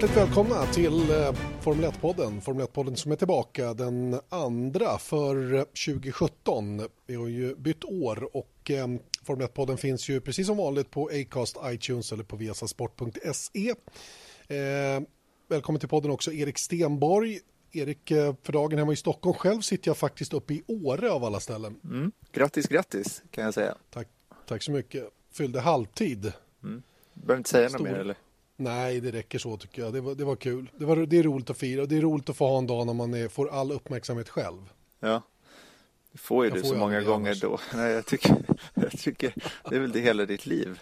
Hjärtligt välkomna till eh, Formel 1-podden. Formel 1-podden som är tillbaka den andra för eh, 2017. Vi har ju bytt år och eh, Formel 1-podden finns ju precis som vanligt på Acast, iTunes eller på viasasport.se. Eh, välkommen till podden också Erik Stenborg. Erik, eh, för dagen hemma i Stockholm. Själv sitter jag faktiskt uppe i Åre av alla ställen. Mm. Grattis, grattis kan jag säga. Tack, tack så mycket. Fyllde halvtid. Behöver inte säga Stor- något mer eller? Nej, det räcker så tycker jag. Det var, det var kul. Det, var, det är roligt att fira och det är roligt att få ha en dag när man är, får all uppmärksamhet själv. Ja. Det får ju Jag du får så många gånger annars. då. Nej, jag tycker, jag tycker det är väl det hela ditt liv.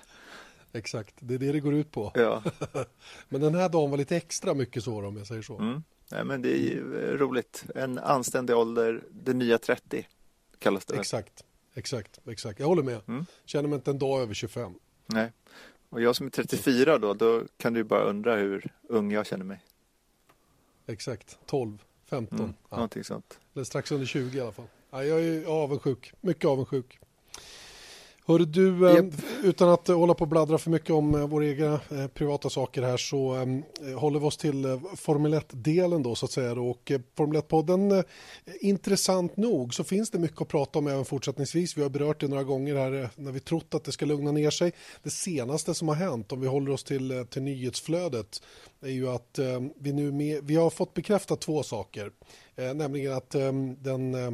Exakt, det är det det går ut på. Ja. Men den här dagen var lite extra mycket så om jag säger så. Mm. Nej, men det är eh, roligt. En anständig ålder, det nya 30 kallas det? Exakt, exakt, exakt. Jag håller med. Mm. Känner mig inte en dag över 25. Nej. Och jag som är 34 då, då kan du bara undra hur ung jag känner mig. Exakt, 12, 15. Mm. Ja. Någonting sånt. Eller strax under 20 i alla fall. Ja, jag är avundsjuk, mycket avundsjuk. Hör du, eh, Japp. utan att eh, hålla på och bladdra för mycket om eh, våra egna eh, privata saker här så eh, håller vi oss till eh, Formel 1-delen då så att säga. Och eh, Formel 1-podden, eh, intressant nog så finns det mycket att prata om även fortsättningsvis. Vi har berört det några gånger här eh, när vi trott att det ska lugna ner sig. Det senaste som har hänt, om vi håller oss till, eh, till nyhetsflödet, är ju att eh, vi nu med, vi har fått bekräftat två saker. Eh, nämligen att eh, den eh,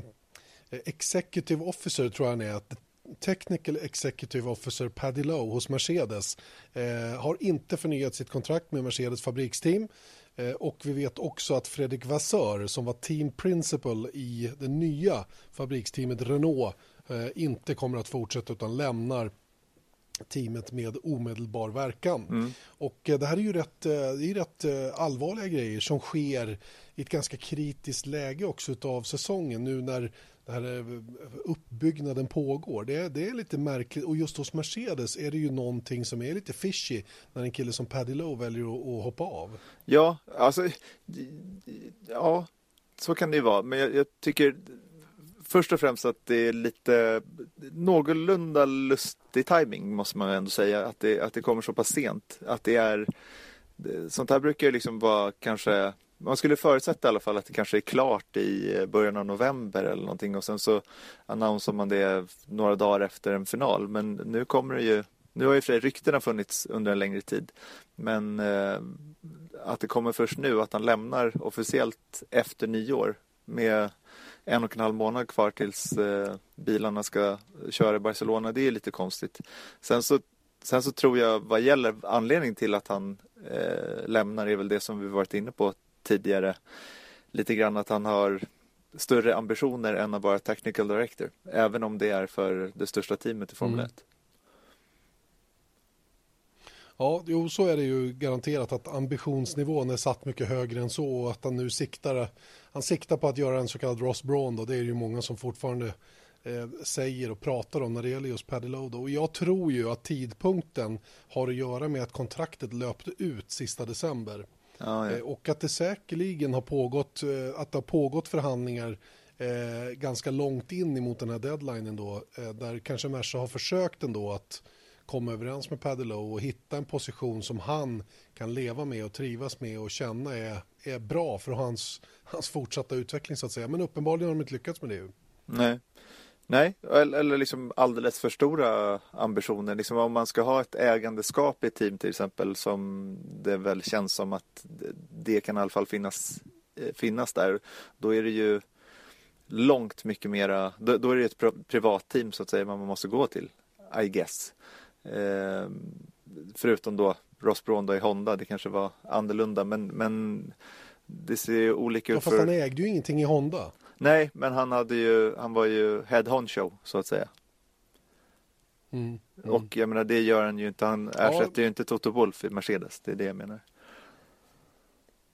Executive Officer tror jag han är, Technical Executive Officer Paddy Lowe hos Mercedes eh, har inte förnyat sitt kontrakt med Mercedes fabriksteam. Eh, och vi vet också att Fredrik Vassör som var team principal i det nya fabriksteamet Renault eh, inte kommer att fortsätta utan lämnar teamet med omedelbar verkan. Och eh, det här är ju rätt, eh, det är rätt eh, allvarliga grejer som sker i ett ganska kritiskt läge också av säsongen nu när det här eh, uppbyggnaden pågår. Det är, det är lite märkligt och just hos Mercedes är det ju någonting som är lite fishy när en kille som Paddy Lowe väljer att, att hoppa av. Ja, alltså, ja, så kan det ju vara. Men jag, jag tycker först och främst att det är lite någorlunda lustig timing måste man ändå säga. Att det, att det kommer så pass sent. Att det är, sånt här brukar ju liksom vara kanske man skulle förutsätta i alla fall att det kanske är klart i eh, början av november eller någonting och sen så annonserar man det några dagar efter en final. Men nu kommer det ju, nu har ju för sig ryktena funnits under en längre tid. Men eh, att det kommer först nu, att han lämnar officiellt efter nyår med en och en halv månad kvar tills eh, bilarna ska köra i Barcelona, det är lite konstigt. Sen så, sen så tror jag vad gäller anledning till att han eh, lämnar är väl det som vi varit inne på tidigare. Lite grann att han har större ambitioner än att vara technical director. Även om det är för det största teamet i Formel 1. Mm. Ja, jo, så är det ju garanterat att ambitionsnivån är satt mycket högre än så och att han nu siktar, han siktar på att göra en så kallad Ross Braun då. Det är ju många som fortfarande eh, säger och pratar om när det gäller just Paddy Lowe. då. Och jag tror ju att tidpunkten har att göra med att kontraktet löpte ut sista december. Ja, ja. Eh, Och att det säkerligen har pågått, eh, att det har pågått förhandlingar eh, ganska långt in emot den här deadlinen då, eh, där kanske Merca har försökt ändå att komma överens med Paddy Lowe och hitta en position som han kan leva med och trivas med och känna är, är bra för hans, hans fortsatta utveckling så att säga. Men uppenbarligen har de inte lyckats med det ju. Nej. Nej, eller, eller liksom alldeles för stora ambitioner. Liksom om man ska ha ett ägandeskap i ett team till exempel som det väl känns som att det- kan i alla fall finnas, eh, finnas där. Då är det ju långt mycket mera, då, då är det ett pri- privatteam så att säga man måste gå till, I guess. Eh, förutom då Ross Braun då i Honda, det kanske var annorlunda men, men det ser ju olika Ja, ut fast för... han ägde ju ingenting i Honda. Nej, men han hade ju, han var ju head honcho så att säga. Och jag menar det gör han ju inte. Han ersätter ju inte Toto Wolff i Mercedes. Det är det jag menar.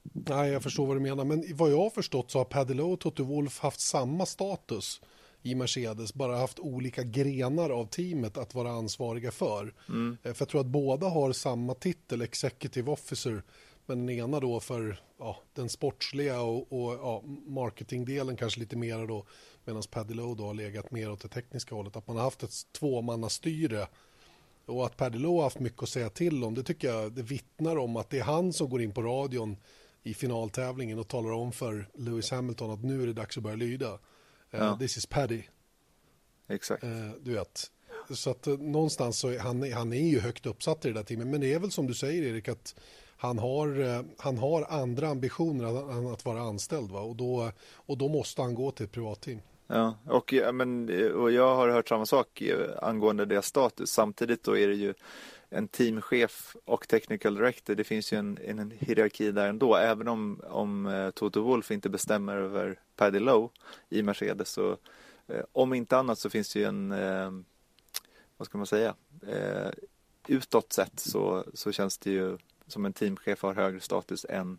Nej, jag förstår vad du menar. Men vad jag har förstått så har Paddy Lowe och Toto Wolff haft samma status i Mercedes, bara haft olika grenar av teamet att vara ansvariga för. Eh, För jag tror att båda har samma titel, Executive Officer, men den ena då för ja, den sportsliga och, och ja, marketingdelen kanske lite mer då, medan Paddy Lowe då har legat mer åt det tekniska hållet. Att man har haft ett tvåmannastyre och att Paddy Lowe har haft mycket att säga till om, det tycker jag det vittnar om att det är han som går in på radion i finaltävlingen och talar om för Lewis Hamilton att nu är det dags att börja lyda. Eh, Ja. This is Paddy. Exakt. Eh, du vet. Så att eh, någonstans så är han, han är ju högt uppsatt i det där teamet. Men det är väl som du säger Erik att han har, eh, han har andra ambitioner än att vara anställd. Va? Och, då, och då måste han gå till ett privatteam. Ja, och, men, eh, och jag har hört samma sak eh, angående deras status. Samtidigt då är det ju en teamchef och technical director. Det finns ju en, en, hierarki där ändå. Även om, om Toto Wolf inte bestämmer över Paddy Lowe i Mercedes så om inte annat så finns det ju en, vad ska man säga, utåt sett så, så känns det ju som en teamchef har högre status än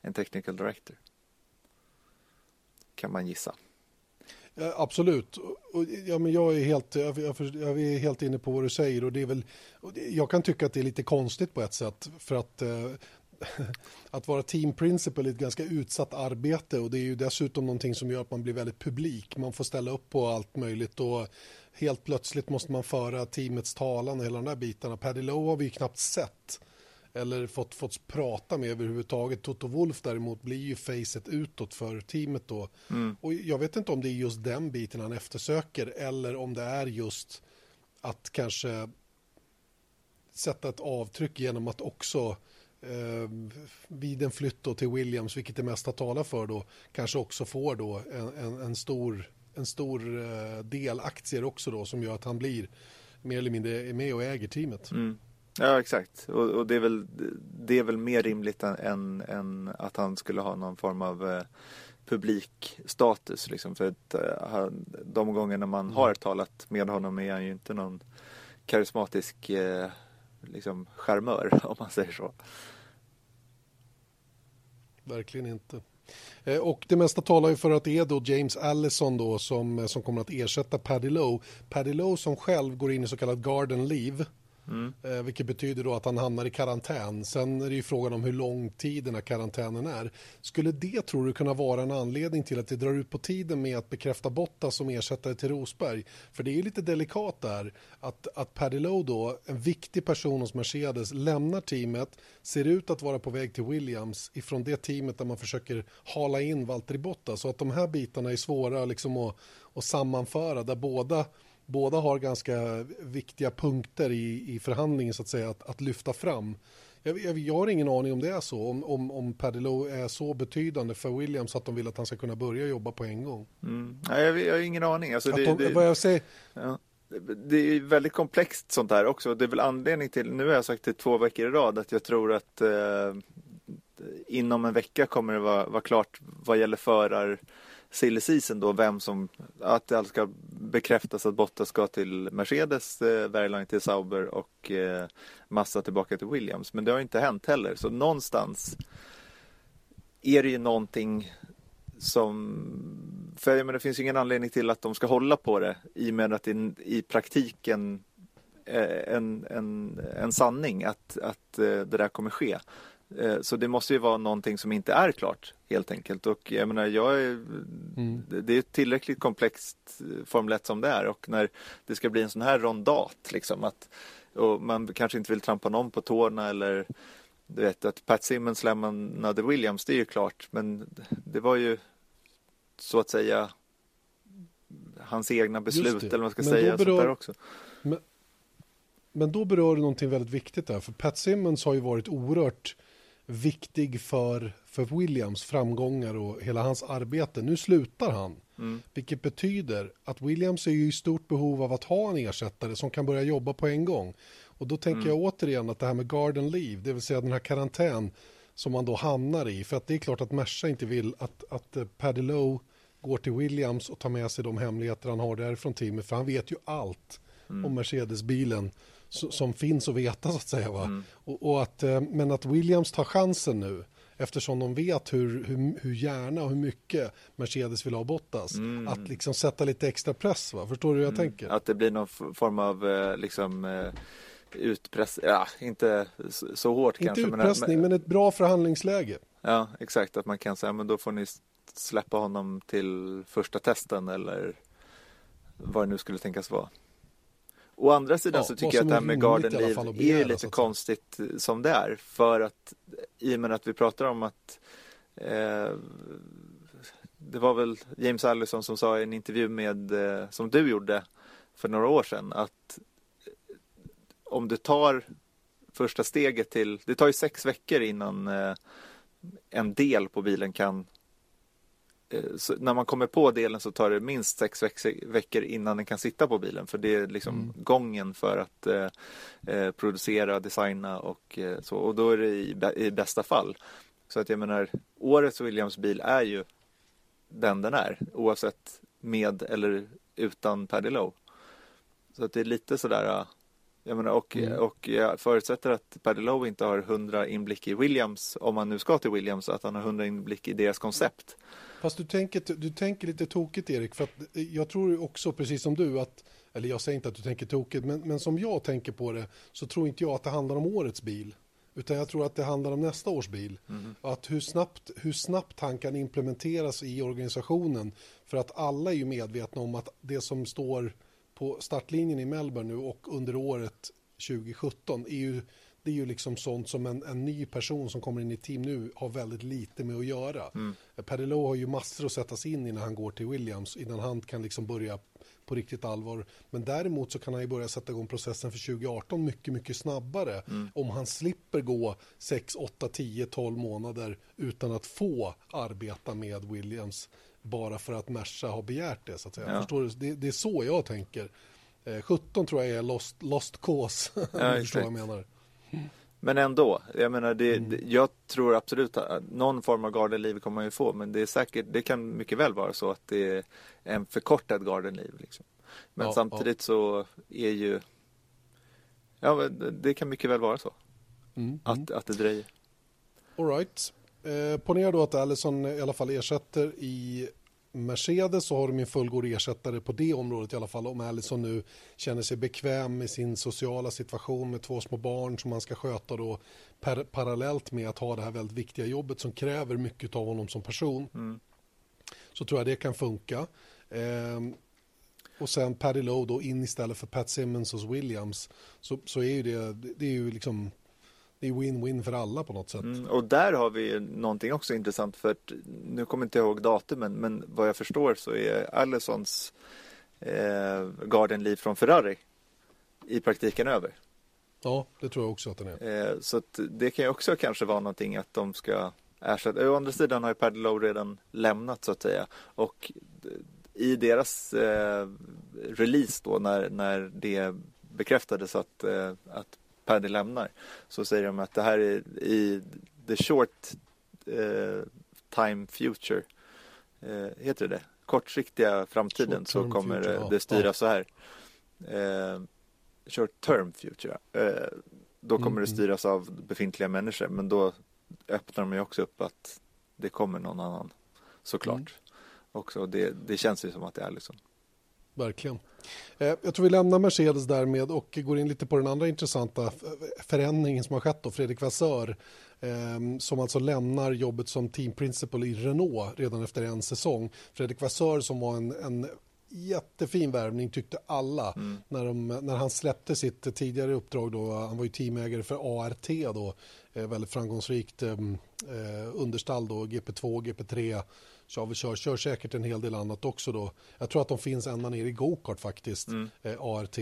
en technical director. Kan man gissa. Ja, absolut. Och, ja, men jag, är helt, jag, jag, jag är helt inne på vad du säger. Och det är väl, och det, jag kan tycka att det är lite konstigt på ett sätt. För att, eh, att vara team principal är ett ganska utsatt arbete. Och det är ju dessutom någonting som gör att man blir väldigt publik. Man får ställa upp på allt möjligt. Och helt plötsligt måste man föra teamets talan och hela de där bitarna. Paddy Lowe har vi ju knappt sett eller fått, fått prata med överhuvudtaget. Toto Wolf däremot blir ju facet utåt för teamet då. Och jag vet inte om det är just den biten han eftersöker eller om det är just att kanske sätta ett avtryck genom att också eh, vid en flytt då till Williams, vilket det mesta talar för då, kanske också får då en, en, en stor, en stor eh, del aktier också då som gör att han blir mer eller mindre med och äger teamet. Mm. Ja exakt och, och det, är väl, det är väl mer rimligt än, än, att han skulle ha någon form av eh, publikstatus. Liksom. För att, eh, de gångerna man har talat med honom är han ju inte någon karismatisk eh, liksom, charmör om man säger så. Verkligen inte. Eh, Och det mesta talar ju för att det är då James Allison då som, som kommer att ersätta Paddy Lowe. Paddy Lowe som själv går in i så kallad garden leave. Mm. Eh, vilket betyder då att han hamnar i karantän. Sen är det ju frågan om hur lång tid den här karantänen är. Skulle det tror du kunna vara en anledning till att det drar ut på tiden med att bekräfta Bottas som ersättare till Rosberg? För det är ju lite delikat där att, att Paddy Lowe då, en viktig person hos Mercedes, lämnar teamet, ser ut att vara på väg till Williams ifrån det teamet där man försöker hala in Valtteri Bottas. Så att de här bitarna är svåra liksom att, att sammanföra där båda båda har ganska viktiga punkter i, i förhandlingen så att säga att, att lyfta fram. Jag, jag, jag har ingen aning om det är så, om, om, om Paddy Lowe är så betydande för Williams att de vill att han ska kunna börja jobba på en gång. Mm. Nej, jag, jag har ingen aning. Alltså, det, de, det, vad jag säger, Ja. Det är väldigt komplext sånt där också. Det är väl anledning till, nu har jag sagt det två veckor i rad, att jag tror att eh, inom en vecka kommer det vara, vara klart vad gäller förar silly season då, vem som, att det alltså ska bekräftas att Bottas ska till Mercedes, eh, Wehrlein till Sauber och eh, Massa tillbaka till Williams. Men det har inte hänt heller, så någonstans är det ju någonting som för jag menar, det finns ju ingen anledning till att de ska hålla på det i och med att det är i praktiken är en, en, en sanning att, att eh, det där kommer ske. Eh, Så det måste ju vara någonting som inte är klart helt enkelt och jag menar jag är, det- det är tillräckligt komplext eh, Formel 1 som det är och när det ska bli en sån här rondat liksom att man kanske inte vill trampa någon på tårna eller du vet att Pat Simmons lämnade Williams det är ju klart men det var ju så att säga hans egna beslut eller vad man ska Men säga. Sånt berör- där också. men då berör du någonting väldigt viktigt där, för Pat Simmons har ju varit oerhört viktig för, för Williams framgångar och hela hans arbete. Nu slutar han, vilket betyder att Williams är i stort behov av att ha en ersättare som kan börja jobba på en gång. Och då tänker jag återigen att det här med garden leave, det vill säga den här karantän som man då hamnar i, för att det är klart att Merca inte vill att, att eh, Paddy Lowe går till Williams och tar med sig de hemligheter han har därifrån teamet, för han vet ju allt om Mercedes-bilen som finns att veta så att säga. Va? Och, och att, eh, men att Williams tar chansen nu eftersom de vet hur, hur, hur gärna och hur mycket Mercedes vill ha Bottas. Att liksom sätta lite extra press. Va? Förstår du hur jag tänker? Att det blir någon form av eh, liksom eh, utpress, ja inte så, hårt Inte kanske. utpressning, men ett bra förhandlingsläge. Ja, exakt. Att man kan säga, men då får ni släppa honom till första testen eller vad det nu skulle tänkas vara. Å andra sidan Ja, så tycker jag att det här är med Garden Leave är begära, så lite konstigt som det är. För att i och med att vi pratar om att eh, det var väl James Allison som sa i en intervju med, eh, som du gjorde för några år sedan, att om du tar första steget till, det tar ju sex veckor innan eh, en del på bilen kan eh, när man kommer på delen så tar det minst sex veckor innan den kan sitta på bilen för det är liksom gången för att eh, eh, producera, designa och eh, så och då är det i, i bästa fall. Så att jag menar, årets Williams bil är ju den den är oavsett med eller utan Paddy Lowe. Så att det är lite sådär äh, jag menar, och, och jag förutsätter att Paddy Lowe inte har hundra inblick i Williams om han nu ska till Williams, att han har hundra inblick i deras koncept. Fast du tänker, du tänker lite tokigt Erik, för att jag tror också precis som du att, eller jag säger inte att du tänker tokigt, men, men som jag tänker på det så tror inte jag att det handlar om årets bil. Utan jag tror att det handlar om nästa års bil. Och Att hur snabbt, hur snabbt han kan implementeras i organisationen. För att alla är ju medvetna om att det som står på startlinjen i Melbourne nu och under året 2017 är ju, det är ju liksom sånt som en, en ny person som kommer in i team nu har väldigt lite med att göra. Mm. Lowe har ju massor att sätta sig in i när han går till Williams innan han kan liksom börja på riktigt allvar. Men däremot så kan han ju börja sätta igång processen för 2018 mycket, mycket snabbare. Om han slipper gå 6, 8, 10, 12 månader utan att få arbeta med Williams bara för att Merca har begärt det. Så att säga. Ja. Förstår du? Det, det är så jag tänker. Eh, 17 tror jag är lost, lost cause. du förstår vad jag menar. Men ändå, jag menar, det, det, jag tror absolut att någon form av Garden Leave kommer man ju få, men det är säkert, det kan mycket väl vara så att det är en förkortad Garden Leave. Liksom. Men Ja, samtidigt så är ju, ja det- det kan mycket väl vara så. Mm, Att, att det dröjer. All right. Eh, ponera då att Allison i alla fall ersätter i Mercedes så har de en fullgod ersättare på det området i alla fall om Allison nu känner sig bekväm med sin sociala situation med två små barn som han ska sköta då per, parallellt med att ha det här väldigt viktiga jobbet som kräver mycket av honom som person. Så tror jag det kan funka. Ehm, och sen Paddy Lowe då in istället för Pat Simmons hos Williams så, så är ju det, det är ju liksom det är win-win för alla på något sätt. Mm, och där har vi ju någonting också intressant för att, nu kommer inte jag ihåg datumen men vad jag förstår så är Allisons eh, Garden från Ferrari i praktiken över. Ja, det tror jag också att den är. Eh, så det kan ju också kanske vara någonting att de ska ersätta. Å andra sidan har ju Paddy Lowe redan lämnat så att säga. Och i deras eh, release då när, när det bekräftades att, eh, att Paddy lämnar så säger de att det här är i the short eh, time future. Eh, heter det det? Kortsiktiga framtiden så kommer future, det- Ja. så här. Eh, short term future. Eh, då kommer det Mm, styras av befintliga människor men då öppnar de ju också upp att det kommer någon annan såklart. Mm. Också, det, det känns ju som att det är liksom. Verkligen. Eh, Jag tror vi lämnar Mercedes därmed och går in lite på den andra intressanta förändringen som har skett då. Fredrik Vassör eh, som alltså lämnar jobbet som team principal i Renault redan efter en säsong. Fredrik Vassör som var en, en jättefin värvning tyckte alla när, de, när han släppte sitt tidigare uppdrag då. Han var ju teamägare för ART då, eh, väldigt framgångsrikt eh, eh, understall då, GP2, GP3 kör, kör, kör säkert en hel del annat också då. Jag tror att de finns ända ner i go-kart faktiskt, eh, ART.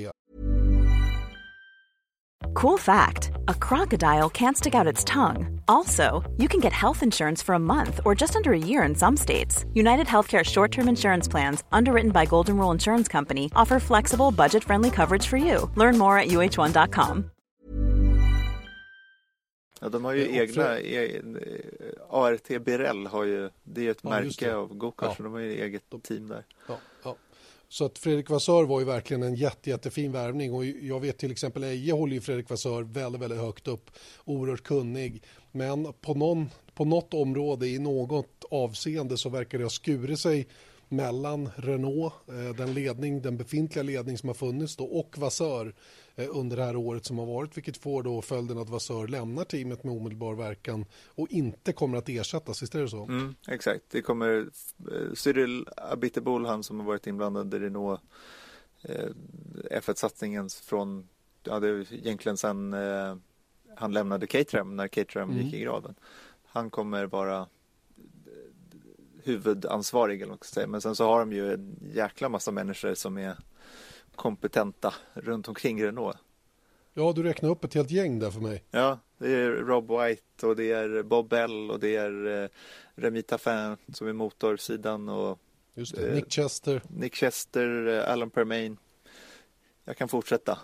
Cool fact a crocodile can't stick out its tongue. Also, you can get health insurance for a month or just under a year in some states. United Healthcare short term insurance plans, underwritten by Golden Rule Insurance Company, offer flexible, budget friendly coverage for you. Learn more at uh1.com. Ja, de har ju Eh, och egna, e, eh, ART Birell har ju, det är ju ett Ja, märke av gokart Ja. så de har ju eget team där. Ja, ja. Så att Fredrik Vassör var ju verkligen en jätte, jättefin värvning och jag vet till exempel Eje håller ju Fredrik Vassör väldigt, väldigt högt upp, oerhört kunnig. Men på, någon, på något område i något avseende så verkar det ha skurit sig mellan Renault, eh, den ledning, den befintliga ledning som har funnits då, och Vassör eh, under det här året som har varit, vilket får då följden att Vassör lämnar teamet med omedelbar verkan och inte kommer att ersättas, visst är det så? Mm, exakt, det kommer eh, Cyril Abiteboul, han som har varit inblandad i Renault eh, F1-satsningen från, ja det är egentligen sen eh, han lämnade Caterham när Caterham Mm. gick i graven. Han kommer vara eh, huvudansvarig eller vad man ska säga. Men sen så har de ju en jäkla massa människor som är kompetenta runt omkring Renault. Ja, du räknar upp ett helt gäng där för mig. Ja, det är Rob White och det är Bob Bell och det är eh, Remy Taffin som är motorsidan och Just det. Eh, Nick Chester. Nick Chester, eh, Alan Permain. Jag kan fortsätta.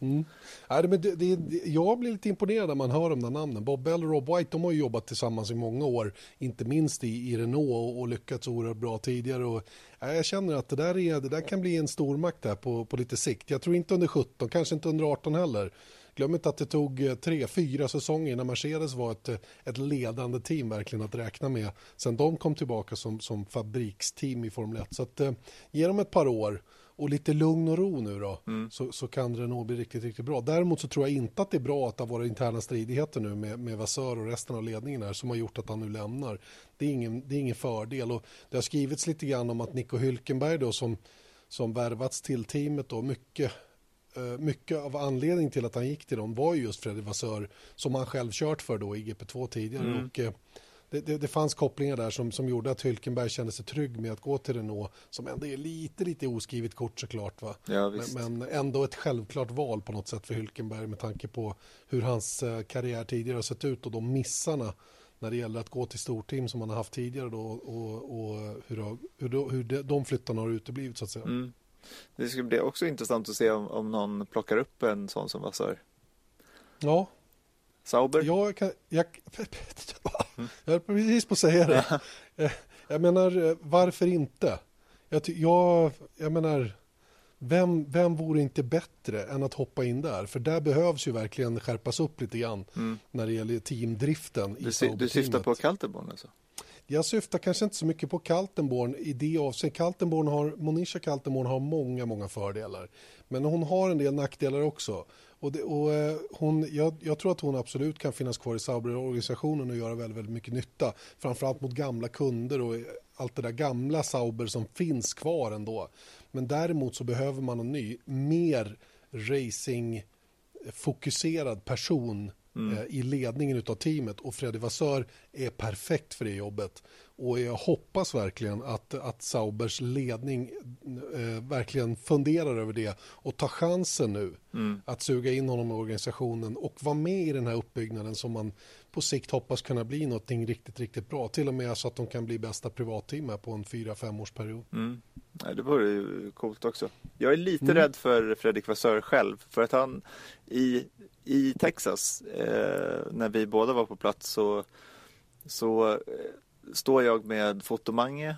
Mm. Nej, men det, det, det, jag blir lite imponerad när man hör de där namnen. Bob Bell och Rob White de har ju jobbat tillsammans i många år, inte minst i, i Renault och, och lyckats oerhört bra tidigare. Och, ja, jag känner att det där, är, det där kan bli en stormakt där på, på lite sikt. Jag tror inte under 17, kanske inte under 18 heller. Glöm inte att det tog eh, tre, fyra säsonger innan Mercedes var ett, eh, ett ledande team verkligen att räkna med. Sen de kom tillbaka som, som fabriksteam i Formel 1. Så att, eh, ge dem ett par år och lite lugn och ro nu då så, så kan Renault bli riktigt, riktigt bra. Däremot så tror jag inte att det är bra att det har varit interna stridigheter nu med, med Vassör och resten av ledningen här som har gjort att han nu lämnar. Det är ingen, det är ingen fördel och det har skrivits lite grann om att Nico Hülkenberg då som, som värvats till teamet då mycket eh, mycket av anledning till att han gick till dem var ju just Fredrik Vassör som han själv kört för då i GP2 tidigare. Och, eh, det, det, det fanns kopplingar där som, som gjorde att Hülkenberg kände sig trygg med att gå till Renault som ändå är lite, lite oskrivet kort såklart. Va? Ja, men, men ändå ett självklart val på något sätt för Hülkenberg med tanke på hur hans eh, karriär tidigare har sett ut och de missarna när det gäller att gå till storteam som man har haft tidigare då och, och hur, hur, hur de, flyttarna har uteblivit så att säga. Mm. Det ska bli också intressant att se om, om någon plockar upp en sån som Vassör. Ja, Sauber? Jag, kan, jag, jag höll precis på att säga det. Eh, Jag menar, eh, varför inte? Jag, jag, jag menar, vem, vem vore inte bättre än att hoppa in där? För där behövs ju verkligen skärpas upp lite grann när det gäller teamdriften. i Du, du syftar på Kaltenborn alltså? Jag syftar kanske inte så mycket på Kaltenborn i det avseendet. Kaltenborn har, Monisha Kaltenborn har många, många fördelar. Men hon har en del nackdelar också. Och det, och, eh, hon, jag, jag tror att hon absolut kan finnas kvar i Sauber-organisationen och göra väldigt, väldigt mycket nytta. Framförallt mot gamla kunder och allt det där gamla Sauber som finns kvar ändå. Men däremot så behöver man en ny, mer racing-fokuserad person eh, i ledningen av teamet och Freddy Vassör är perfekt för det jobbet. Och jag hoppas verkligen att, att Saubers ledning eh, verkligen funderar över det och tar chansen nu att suga in honom i organisationen och vara med i den här uppbyggnaden som man på sikt hoppas kunna bli någonting riktigt, riktigt bra. Till och med så att de kan bli bästa privatteam på en fyra fem årsperiod. Mm. Det vore ju coolt också. Jag är lite Mm. rädd för Fredrik Vassör själv. För att han i, i Texas, eh, när vi båda var på plats, så, så eh, står jag med fotomange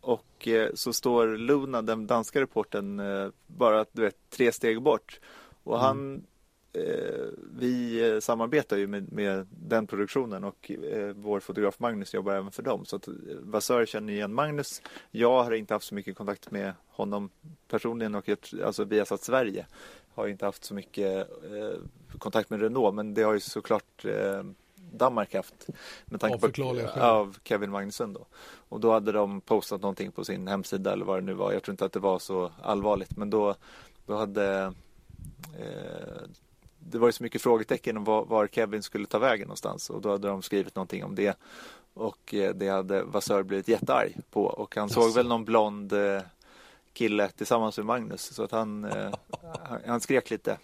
och eh, så står Luna, den danska reporten, eh, bara du vet, tre steg bort. Och han, eh, vi eh, samarbetar ju med, med den produktionen och eh, vår fotograf Magnus jobbar även för dem. Så att Vassör känner igen Magnus. Jag har inte haft så mycket kontakt med honom personligen och jag, alltså Viasat Sverige har inte haft så mycket eh, kontakt med Renault men det har ju såklart Danmark haft med tanke på av Kevin Magnusson då. Och då hade de postat någonting på sin hemsida eller vad det nu var. Jag tror inte att det var så allvarligt men då, då hade eh, det var ju så mycket frågetecken om var, var Kevin skulle ta vägen någonstans och då hade de skrivit någonting om det och eh, det hade Vassör blivit jättearg på och han såg väl någon blond eh, kille tillsammans med Magnus så att han, eh, han, han skrek lite.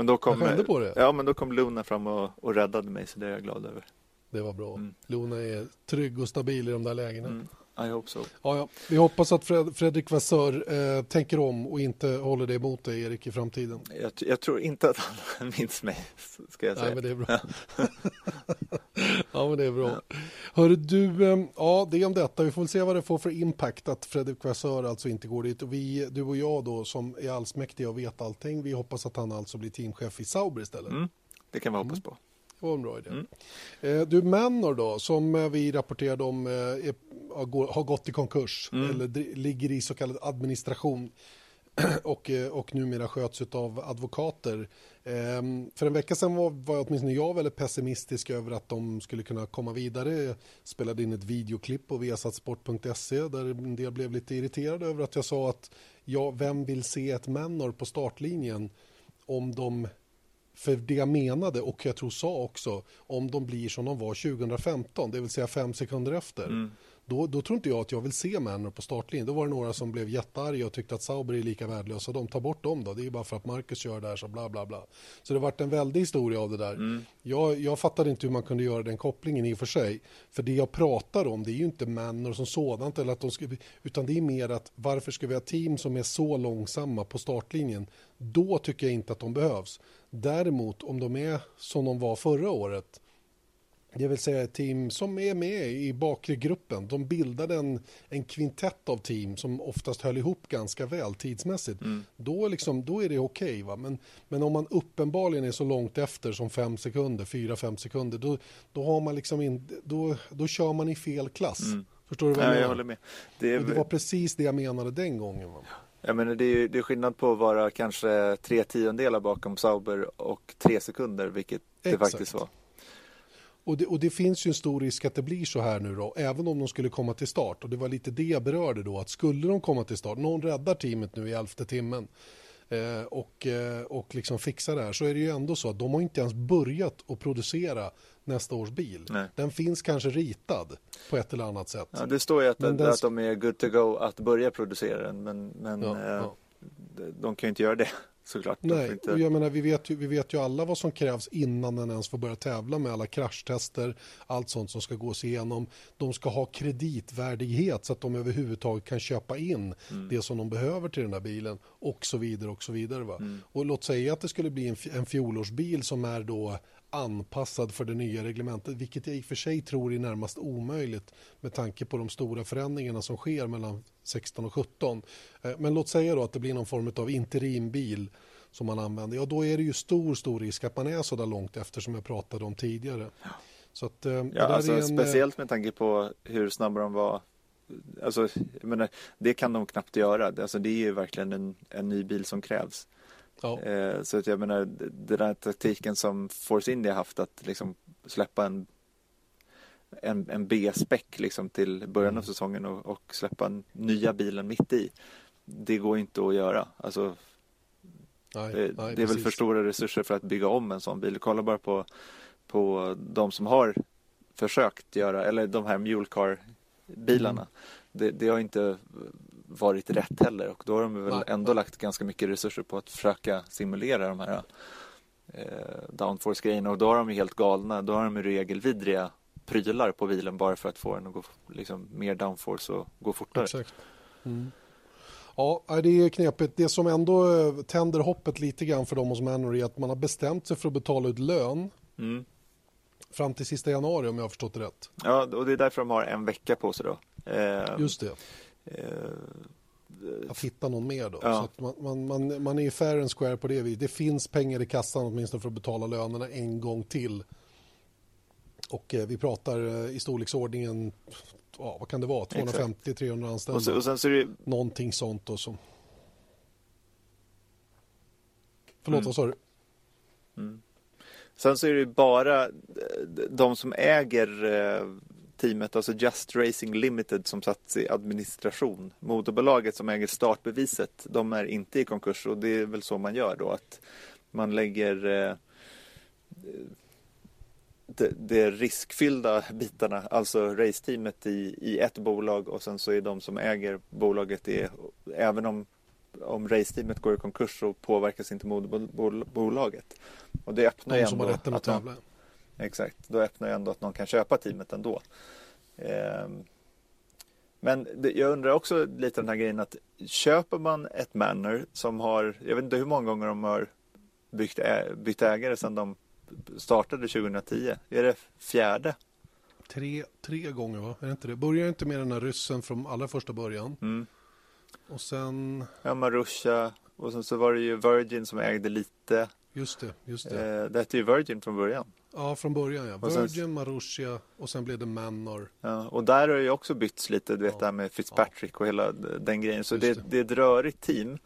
Men då kom, skällde på det? Ja men då kom Luna fram och, och räddade mig så det är jag glad över. Det var bra. Mm. Luna är trygg och stabil i de där lägena. Mm. I hope so. Ja, ja. Vi hoppas att Fred, Fredrik Vassör eh, tänker om och inte håller det emot dig, Erik, i framtiden. Jag, jag tror inte att han minns mig, ska jag säga. Nej, men det är bra. Ja, men det är bra. Hörru du, eh, ja det är om detta. Vi får väl se vad det får för impact att Fredrik Vassör alltså inte går dit. Och vi, du och jag då som är allsmäktiga och vet allting, vi hoppas att han alltså blir teamchef i Sauber istället. Mm. Det kan vi hoppas på. Det var en bra idé. Eh, Du, Manor då, som eh, vi rapporterade om eh, är, har, gå- har gått i konkurs eller dri- ligger i så kallad administration och, och numera sköts av advokater. Ehm, För en vecka sedan var, var åtminstone jag väldigt pessimistisk över att de skulle kunna komma vidare. Jag spelade in ett videoklipp på viasatsport.se där en del blev lite irriterade över att jag sa att ja, vem vill se ett Manor på startlinjen om de för det jag menade och jag tror sa också om de blir som de var 2015, det vill säga fem sekunder efter. Mm. Då, då tror inte jag att jag vill se Manor på startlinjen. Då var det några som blev jättearga och tyckte att Sauber är lika värdelösa. De tar bort dem då. Det är bara för att Marcus kör där så bla bla bla. Så det varit en väldig historia av det där. Jag, jag fattade inte hur man kunde göra den kopplingen i och för sig. För det jag pratar om det är ju inte Manor som sådant eller att de ska, utan det är mer att varför ska vi ha team som är så långsamma på startlinjen? Då tycker jag inte att de behövs. Däremot om de är som de var förra året det vill säga ett team som är med i bakre gruppen. De bildade en, en kvintett av team som oftast höll ihop ganska väl tidsmässigt. Då, liksom, då är det okej. va? men, men om man uppenbarligen är så långt efter som fem sekunder, fyra, fem sekunder, då, då, har man liksom in, då, då kör man i fel klass. Förstår du vad jag Ja, jag menar? håller med. Det Och det är, var precis det jag menade den gången. Va? jag menar, det, är, det är skillnad på att vara kanske tre tiondelar bakom Sauber och tre sekunder, vilket det Exakt. faktiskt var. Och det, och det finns ju en stor risk att det blir så här nu då, även om de skulle komma till start. Och det var lite det jag berörde då, att skulle de komma till start, någon räddar teamet nu i elfte timmen eh, och, eh, och liksom fixar det här, så är det ju ändå så att de har inte ens börjat att producera nästa års bil. Nej. Den finns kanske ritad på ett eller annat sätt. Ja, det står ju att, att, den- att de är good to go att börja producera den, men, men Ja, eh, ja. de kan ju inte göra det såklart. Nej, inte... och jag menar, vi, vet ju, vi vet ju alla vad som krävs innan den ens får börja tävla med alla kraschtester, allt sånt som ska gås igenom. De ska ha kreditvärdighet så att de överhuvudtaget kan köpa in Mm. det som de behöver till den där bilen och så vidare och så vidare. Va? Mm. Och låt säga att det skulle bli en, en fjolårsbil som är då anpassad för det nya reglementet, vilket jag i och för sig tror är närmast omöjligt med tanke på de stora förändringarna som sker mellan 16 och 17. Eh, Men låt säga då att det blir någon form av interimbil som man använder, ja då är det ju stor, stor risk att man är så där långt efter som jag pratade om tidigare. Så att, eh, det Ja, där alltså, är en, eh, speciellt med tanke på hur snabba de var. Alltså, jag menar, det kan de knappt göra. Det- Alltså, det är ju verkligen en, en ny bil som krävs. Ja, Eh, så att jag menar, den där taktiken som Force India haft att liksom släppa en, en, en B-spec liksom till början Mm. av säsongen och, och släppa en nya bilen mitt i. Det går inte att göra. Alltså, nej, det, nej, det är väl för stora resurser för att bygga om en sån bil. Kolla bara på, på de som har försökt göra, eller de här Mulecar-bilarna. Mm. Det, det har inte varit rätt heller och då har de väl ändå lagt ganska mycket resurser på att försöka simulera de här eh, downforce-grejerna och då har de ju helt galna, då har de ju regelvidriga prylar på bilen bara för att få den att gå liksom, mer downforce och gå fortare. Exakt. Mm. Ja, det är knepigt. Det som ändå eh, tänder hoppet lite grann för dem hos Manor är att man har bestämt sig för att betala ut lön Mm. fram till sista januari om jag har förstått det rätt. Ja, och det är därför de har en vecka på sig då. Eh, Just det, att hitta någon mer då. Ja. Så man, man, man, man är ju fair and square på det viset. Det finns pengar i kassan åtminstone för att betala lönerna en gång till. Och eh, vi pratar eh, i storleksordningen, ja, vad kan det vara, 250-300 anställda. och, sen, och sen så är det Någonting sånt och så. Förlåt, Mm. vad sa du? Sen så är det bara eh, de som äger eh, teamet, alltså Just Racing Limited som satt i administration. Moderbolaget som äger startbeviset, de är inte i konkurs och det är väl så man gör då att man lägger eh, de, de riskfyllda bitarna, alltså raceteamet i, i ett bolag och sen så är de som äger bolaget det, även om om raceteamet går i konkurs så påverkas inte moderbolaget. Och det öppnar ju De som har ändå rätten att tävla. Exakt, då öppnar ju ändå att någon kan köpa teamet ändå. Ehm, Men jag undrar också lite den här grejen att köper man ett Manor som har, jag vet inte hur många gånger de har byggt ä, bytt ägare sedan de startade 2010. Är det fjärde? Tre, tre gånger va? Är det inte det? Börjar inte med den här ryssen från allra första början. Mm. Och sen, Ja, Marusha och sen så var det ju Virgin som ägde lite. just det, just det. Eh, det hette ju Virgin från början. Ja, från början ja. och sen- Virgin, Marussia och sen blev det Manor. Ja, och där har ju också bytts lite, du vet Ja. det här med Fitzpatrick och hela den grejen. Så det, det. det är ett rörigt team.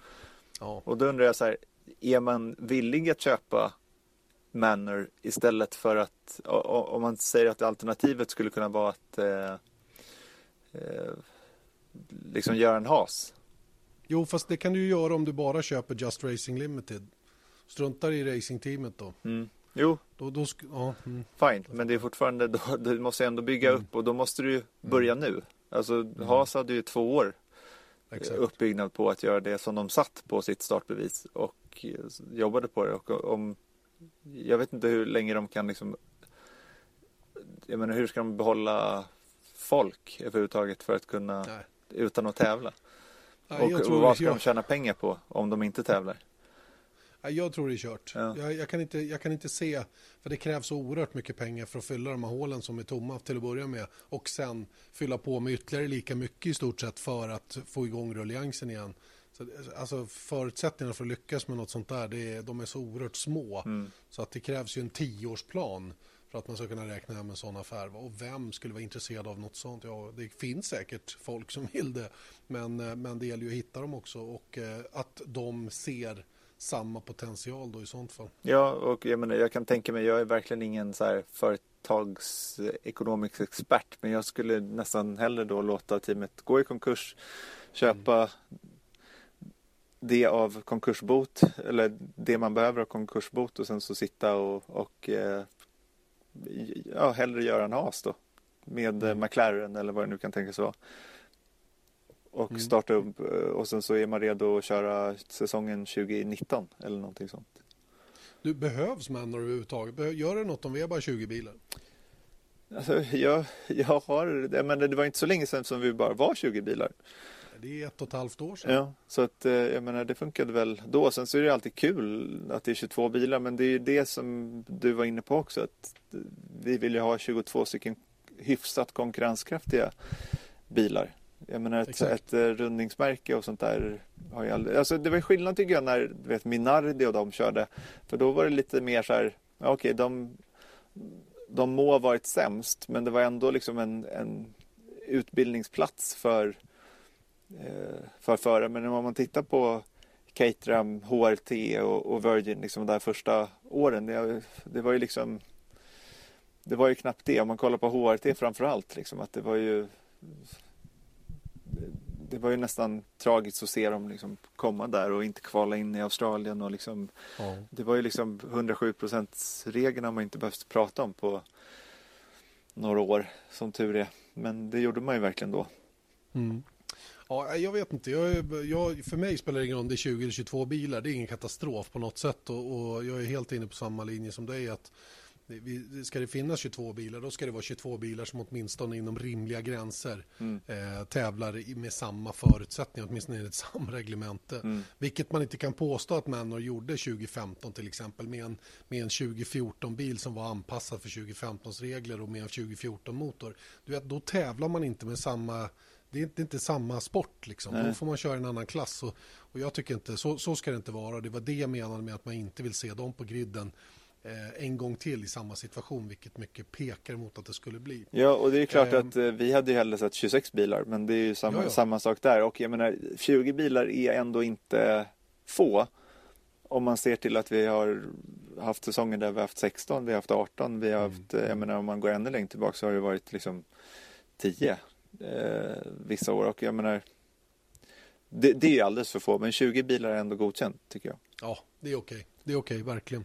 Ja, Och då undrar jag så här, är man villig att köpa Manor istället för att, om man säger att alternativet skulle kunna vara att eh, eh, liksom göra en has. Jo, fast det kan du ju göra om du bara köper Just Racing Limited. Struntar i racingteamet då. Mm. Jo, Då, då sk- ja, mm. fine, men det är fortfarande, då, du måste ändå bygga upp och då måste du ju börja nu. Alltså Haas hade ju två år Exakt. uppbyggnad på att göra det som de satt på sitt startbevis och eh, jobbade på det. Och om, jag vet inte hur länge de kan liksom, jag menar hur ska de behålla folk överhuvudtaget för att kunna, Nej. utan att tävla? Nej, och, vad ska jag, de tjäna pengar på om de inte tävlar? Jag tror det är kört. Ja. Jag, jag, kan inte, jag kan inte se, för det krävs så oerhört mycket pengar för att fylla de här hålen som är tomma till att börja med. Och sen fylla på med ytterligare lika mycket i stort sett för att få igång rulliansen igen. Så, alltså förutsättningarna för att lyckas med något sånt där, det är, de är så oerhört små. Mm. Så att det krävs ju en tioårsplan för att man ska kunna räkna hem en sån affär. Och vem skulle vara intresserad av något sånt? Ja, det finns säkert folk som vill det. Men, eh, men det gäller ju att hitta dem också och eh, att de ser samma potential då i sånt fall. Ja, och jag menar, jag kan tänka mig, jag är verkligen ingen så här företagsekonomisk expert, men jag skulle nästan hellre då låta teamet gå i konkurs, köpa det av konkursbot, eller det man behöver av konkursbot och sen så sitta och, och eh, ja, hellre göra en has då med eh, McLaren eller vad det nu kan tänkas vara. Och Mm. starta upp eh, och sen så är man redo att köra säsongen 2019 eller någonting sånt. Du behövs Manor överhuvudtaget? Gör det något om vi är bara 20 bilar? Alltså, jag, jag har, menar, det var inte så länge sedan som vi bara var 20 bilar. Det är ett och ett halvt år sedan. Ja, så att eh, jag menar, det funkade väl då. Sen så är det alltid kul att det är 22 bilar, men det är ju det som du var inne på också. Att vi vill ju ha 22 stycken hyfsat konkurrenskraftiga bilar. Jag menar ett, Exakt. ett eh, rundningsmärke och sånt där har ju aldrig, alltså det var skillnad tycker jag när du vet Minardi och de körde. För då var det lite mer så här, okej de, de må ha varit sämst men det var ändå liksom en, en utbildningsplats för, eh, för förare. Men om man tittar på Caterham, HRT och, och Virgin liksom de där första åren. Det, det var ju liksom det var ju knappt det. Om man kollar på HRT framförallt liksom att det var ju det var ju nästan tragiskt att se dem liksom komma där och inte kvala in i Australien och liksom Ja. det var ju liksom 107 regeln har man inte behövt prata om på några år som tur är. Men det gjorde man ju verkligen då. Mm. Ja, jag vet inte. Jag, jag, för mig spelar det ingen roll om det är 20 eller 22 bilar. Det är ingen katastrof på något sätt. Och, och jag är helt inne på samma linje som dig. att vi, Ska det finnas 22 bilar, då ska det vara 22 bilar som åtminstone inom rimliga gränser Mm. eh, tävlar med samma förutsättningar, åtminstone enligt samma reglemente. Mm. Vilket man inte kan påstå att Manor gjorde 2015 till exempel med en, med en 2014-bil som var anpassad för 2015s regler och med en 2014-motor. Du vet, då tävlar man inte med samma det är inte, det är inte samma sport liksom. Då får man köra en annan klass. Och, och jag tycker inte, så, så ska det inte vara. Det var det jag menade med att man inte vill se dem på griden en gång till i samma situation, vilket mycket pekar mot att det skulle bli. Ja, och det är klart Ehm. att eh, vi hade ju hellre sett 26 bilar, men det är ju samma, Ja, ja. samma sak där. Och jag menar, 20 bilar är ändå inte få. Om man ser till att vi har haft säsonger där vi har haft 16, vi har haft 18, vi har Mm. haft, eh, jag menar om man går ännu längre tillbaka så har det varit liksom 10 eh, vissa år. Och jag menar, det, det är alldeles för få, men 20 bilar är ändå godkänt tycker jag. Ja, det är okej. Det är okej, verkligen.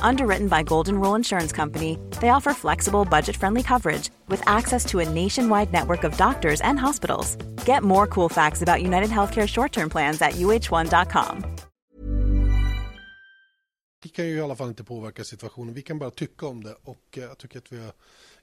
Underwritten by Golden Rule Insurance Company, they offer flexible, budget friendly coverage with access to a nationwide network of doctors and hospitals. Get more cool facts about United Healthcare short term plans at uh1.com. Vi kan ju i alla fall inte påverka situationen. Vi kan bara tycka om det och eh, jag tycker att vi har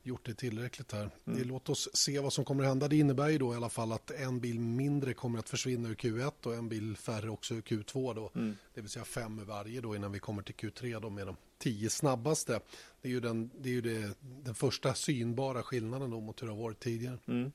gjort det tillräckligt här. Det, låt oss se vad som kommer att hända. Det innebär ju då i alla fall att en bil mindre kommer att försvinna ur Q1 och en bil färre också ur Q2 då. Det vill säga fem i varje då innan vi kommer till Q3 då med de tio snabbaste. Det är ju den, det är ju det, den första synbara skillnaden då mot hur det har varit tidigare. Ehm,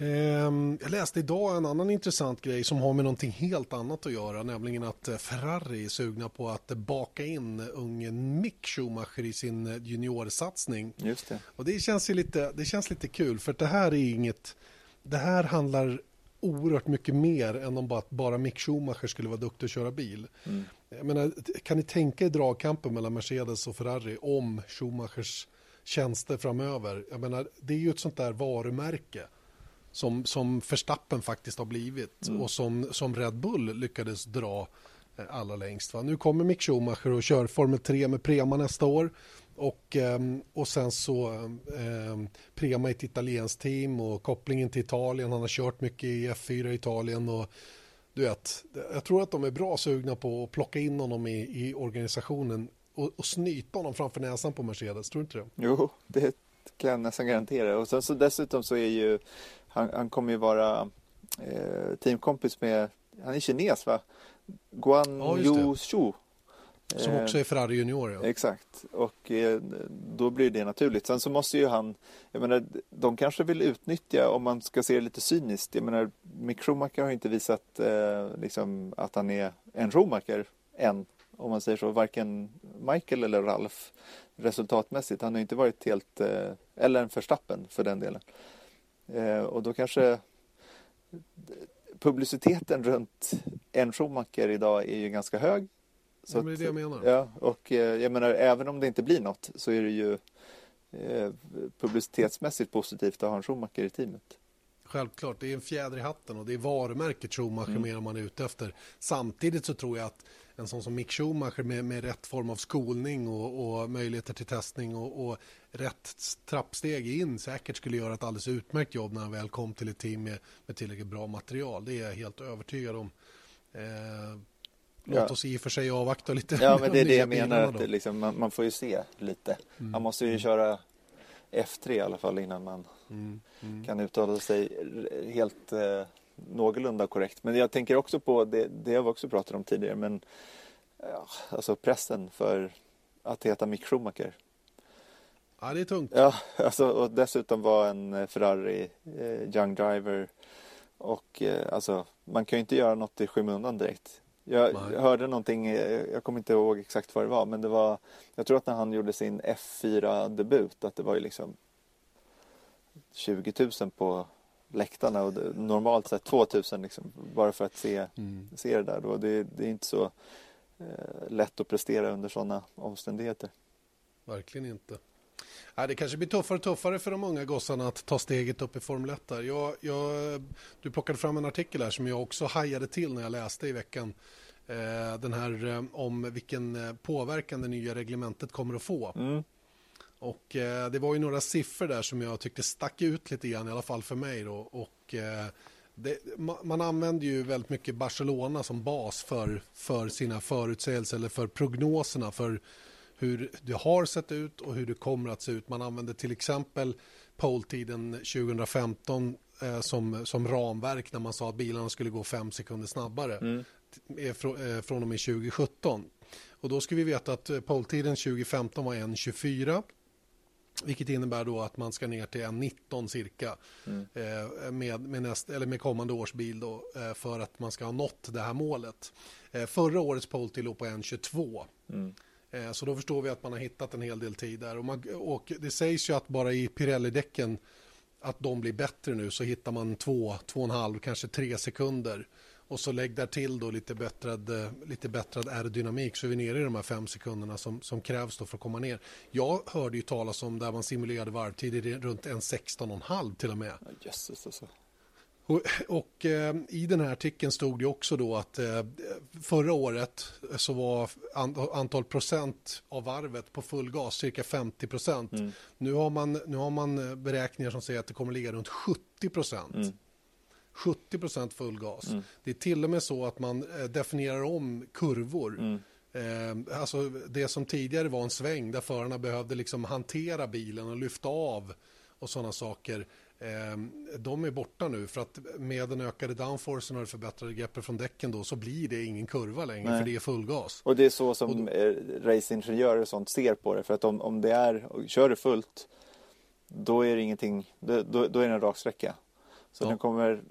Jag läste idag en annan intressant grej som har med någonting helt annat att göra, nämligen att eh, Ferrari är sugna på att baka in ungen Mick Schumacher i sin eh, juniorsatsning. Just det. Och det känns lite, det känns lite kul för det här är inget, det här handlar oerhört mycket mer än om bara att bara Mick Schumacher skulle vara duktig att köra bil. Jag menar, kan ni tänka er dragkampen mellan Mercedes och Ferrari om Schumachers tjänster framöver? Jag menar, det är ju ett sånt där varumärke som, som Verstappen faktiskt har blivit och som, som Red Bull lyckades dra eh, allra längst. Va? Nu kommer Mick Schumacher och kör Formel 3 med Prema nästa år. Och, ehm, och sen så ehm, Prema är ett italienskt team och kopplingen till Italien. Han har kört mycket i F4 i Italien. Och, du vet, jag tror att de är bra sugna på att plocka in honom i, i organisationen och, och snyta honom framför näsan på Mercedes. Tror du inte det? Jo, det kan jag nästan garantera. Och sen så dessutom så är ju han, han kommer ju vara eh, teamkompis med, han är kines va? Guan Ja. Yu Shu. Som Eh, också är Ferrari junior. Ja. Exakt, och eh, då blir det naturligt. Sen så måste ju han, jag menar, de kanske vill utnyttja, om man ska se det lite cyniskt, jag menar, Mick Schumacher har inte visat eh, liksom, att han är en Schumacher än, om man säger så, varken Michael eller Ralf resultatmässigt. Han har inte varit helt, eh, eller en Verstappen för den delen. Eh, och då kanske publiciteten runt en Schumacher idag är ju ganska hög. Ja, men det är det jag menar. Ja, och eh, jag menar även om det inte blir något så är det ju eh, publicitetsmässigt positivt att ha en Schumacher i teamet. Självklart, det är en fjäder i hatten och det är varumärket Schumacher mer än man är ute efter. Samtidigt så tror jag att en sån som Mick Schumacher med, med rätt form av skolning och, och möjligheter till testning och, och rätt trappsteg in säkert skulle göra ett alldeles utmärkt jobb när han väl kom till ett team med, med tillräckligt bra material. Det är jag helt övertygad om. Eh, låt Ja. oss i och för sig avvakta lite. Ja, men de det är det jag menar. Att det liksom, man, man får ju se lite. Man måste ju köra F3 i alla fall innan man kan uttala sig helt eh, någorlunda korrekt. Men jag tänker också på, det, det vi också pratat om tidigare, men ja, alltså pressen för att heta Mick Schumacher. Ja, det är tungt. Ja, alltså, och dessutom vara en eh, Ferrari eh, Young Driver. Och eh, alltså, man kan ju inte göra något i skymundan direkt. Jag Nej. hörde någonting, eh, jag kommer inte ihåg exakt vad det var, men det var, jag tror att när han gjorde sin F4-debut, att det var ju liksom 20 000 på läktarna och det, normalt sett 2 000 liksom, bara för att se, se det där. Då. Det, det är inte så eh, lätt att prestera under sådana omständigheter. Verkligen inte. Nej, det kanske blir tuffare och tuffare för de unga gossarna att ta steget upp i Formel 1. Där. Jag, jag, du plockade fram en artikel här som jag också hajade till när jag läste i veckan. Eh, den här eh, om vilken eh, påverkan det nya reglementet kommer att få. Och eh, det var ju några siffror där som jag tyckte stack ut lite grann, i alla fall för mig. Då. Och, eh, det, ma- man använder ju väldigt mycket Barcelona som bas för, för sina förutsägelser eller för prognoserna för hur det har sett ut och hur det kommer att se ut. Man använder till exempel poltiden 2015 eh, som, som ramverk när man sa att bilarna skulle gå fem sekunder snabbare eh, frå- eh, från och med 2017. Och då ska vi veta att eh, poltiden 2015 var 1.24 vilket innebär då att man ska ner till 1.19 cirka eh, med, med, näst, eller med kommande års bil då, eh, för att man ska ha nått det här målet. Eh, förra årets poltid låg på 1.22. Eh, Så då förstår vi att man har hittat en hel del tid där. Och, man, och det sägs ju att bara i Pirelli-däcken att de blir bättre nu så hittar man två, två och en halv, kanske tre sekunder. Och så lägg där till då lite bättrad, eh, lite bättrad aerodynamik så är vi nere i de här fem sekunderna som, som krävs då för att komma ner. Jag hörde ju talas om där man simulerade varvtider runt en 16,5 till och med. Jösses alltså. Och, och eh, i den här artikeln stod det också då att eh, förra året så var an, antal procent av varvet på full gas cirka 50 procent. Nu, har man, nu har man eh, beräkningar som säger att det kommer ligga runt 70 procent. 70 procent full gas. Det är till och med så att man eh, definierar om kurvor. Eh, alltså det som tidigare var en sväng där förarna behövde liksom hantera bilen och lyfta av och sådana saker. Eh, de är borta nu för att med den ökade downforcen och det förbättrade greppet från däcken då så blir det ingen kurva längre Nej. för det är full gas. Och det är så som eh, racingingenjörer och sånt ser på det. För att om, om det är, kör det fullt, då är det ingenting, då, då, då är det en rak sträcka. Så Ja. den kommer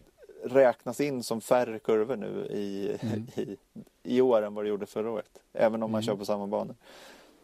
räknas in som färre kurvor nu i, Mm. i, i år än vad det gjorde förra året. Även om man kör på samma banor.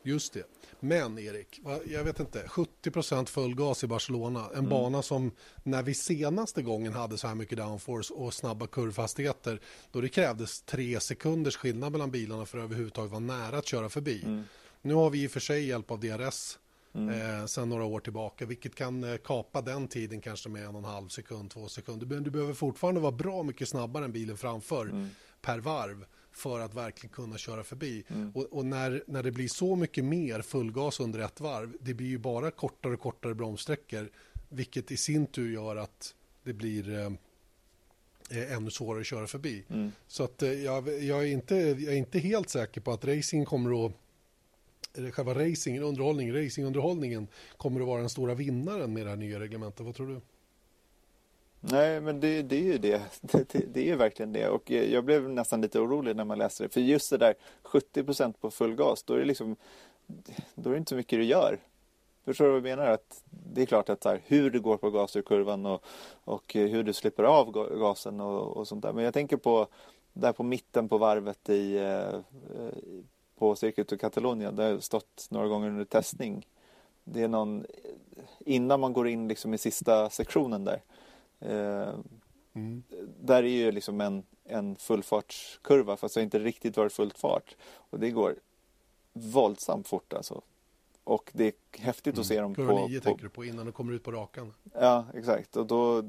Just det. Men Erik, jag vet inte, 70% full gas i Barcelona. En bana som när vi senaste gången hade så här mycket downforce och snabba kurvhastigheter då det krävdes tre sekunders skillnad mellan bilarna för att överhuvudtaget vara nära att köra förbi. Nu har vi i och för sig hjälp av DRS eh, sedan några år tillbaka vilket kan eh, kapa den tiden kanske med en och en halv sekund, två sekunder. Men du behöver fortfarande vara bra mycket snabbare än bilen framför per varv för att verkligen kunna köra förbi. Och, och när, när det blir så mycket mer fullgas under ett varv, det blir ju bara kortare och kortare bromssträckor, vilket i sin tur gör att det blir eh, eh, ännu svårare att köra förbi. Så att jag, jag, är inte, jag är inte helt säker på att racing kommer att själva racingen, underhållning, racingunderhållningen kommer att vara den stora vinnaren med det här nya reglementet. Vad tror du? Nej, men det, det är ju det. Det, det. det är ju verkligen det. Och eh, jag blev nästan lite orolig när man läste det. För just det där 70% på full gas, då är det liksom då är det inte så mycket du gör. Förstår du vad jag menar? Att det är klart att här, hur du går på gas ur kurvan och, och eh, hur du slipper av gasen och, och sånt där. Men jag tänker på där på mitten på varvet i, eh, på Circuit of Catalonia. Där har stått några gånger under testning. Det är någon, innan man går in liksom i sista sektionen där. Eh, Där är ju liksom en, en fullfartskurva fast det har inte riktigt varit fullt fart. Och det går våldsamt fort alltså. Och det är häftigt att se dem Kurva på, 9 på, tänker du på innan du kommer ut på rakan. Ja, exakt. Och då,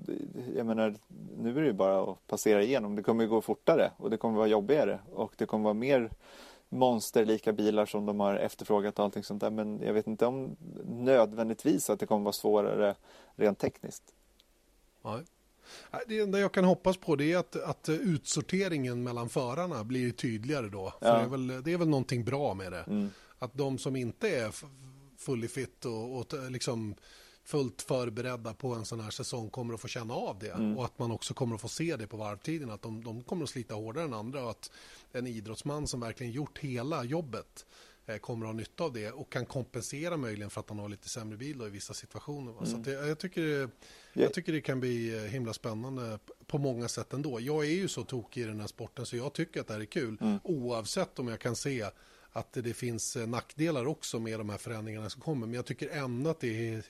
jag menar, nu är det ju bara att passera igenom. Det kommer ju gå fortare och det kommer vara jobbigare och det kommer vara mer monsterlika bilar som de har efterfrågat och allting sånt där. Men jag vet inte om nödvändigtvis att det kommer vara svårare rent tekniskt. Nej. Det enda jag kan hoppas på det är att, att utsorteringen mellan förarna blir tydligare då. För Ja. det, är väl, det är väl någonting bra med det. Mm. Att de som inte är fully fit och, och liksom fullt förberedda på en sån här säsong kommer att få känna av det. Mm. Och att man också kommer att få se det på varvtiden. Att de, de kommer att slita hårdare än andra. Och att en idrottsman som verkligen gjort hela jobbet eh, kommer att ha nytta av det och kan kompensera möjligen för att han har lite sämre bil då i vissa situationer. Va? Så det, jag, tycker, jag tycker det kan bli eh, himla spännande på många sätt ändå. Jag är ju så tokig i den här sporten så jag tycker att det här är kul oavsett om jag kan se att det, det finns eh, nackdelar också med de här förändringarna som kommer. Men jag tycker ändå att det är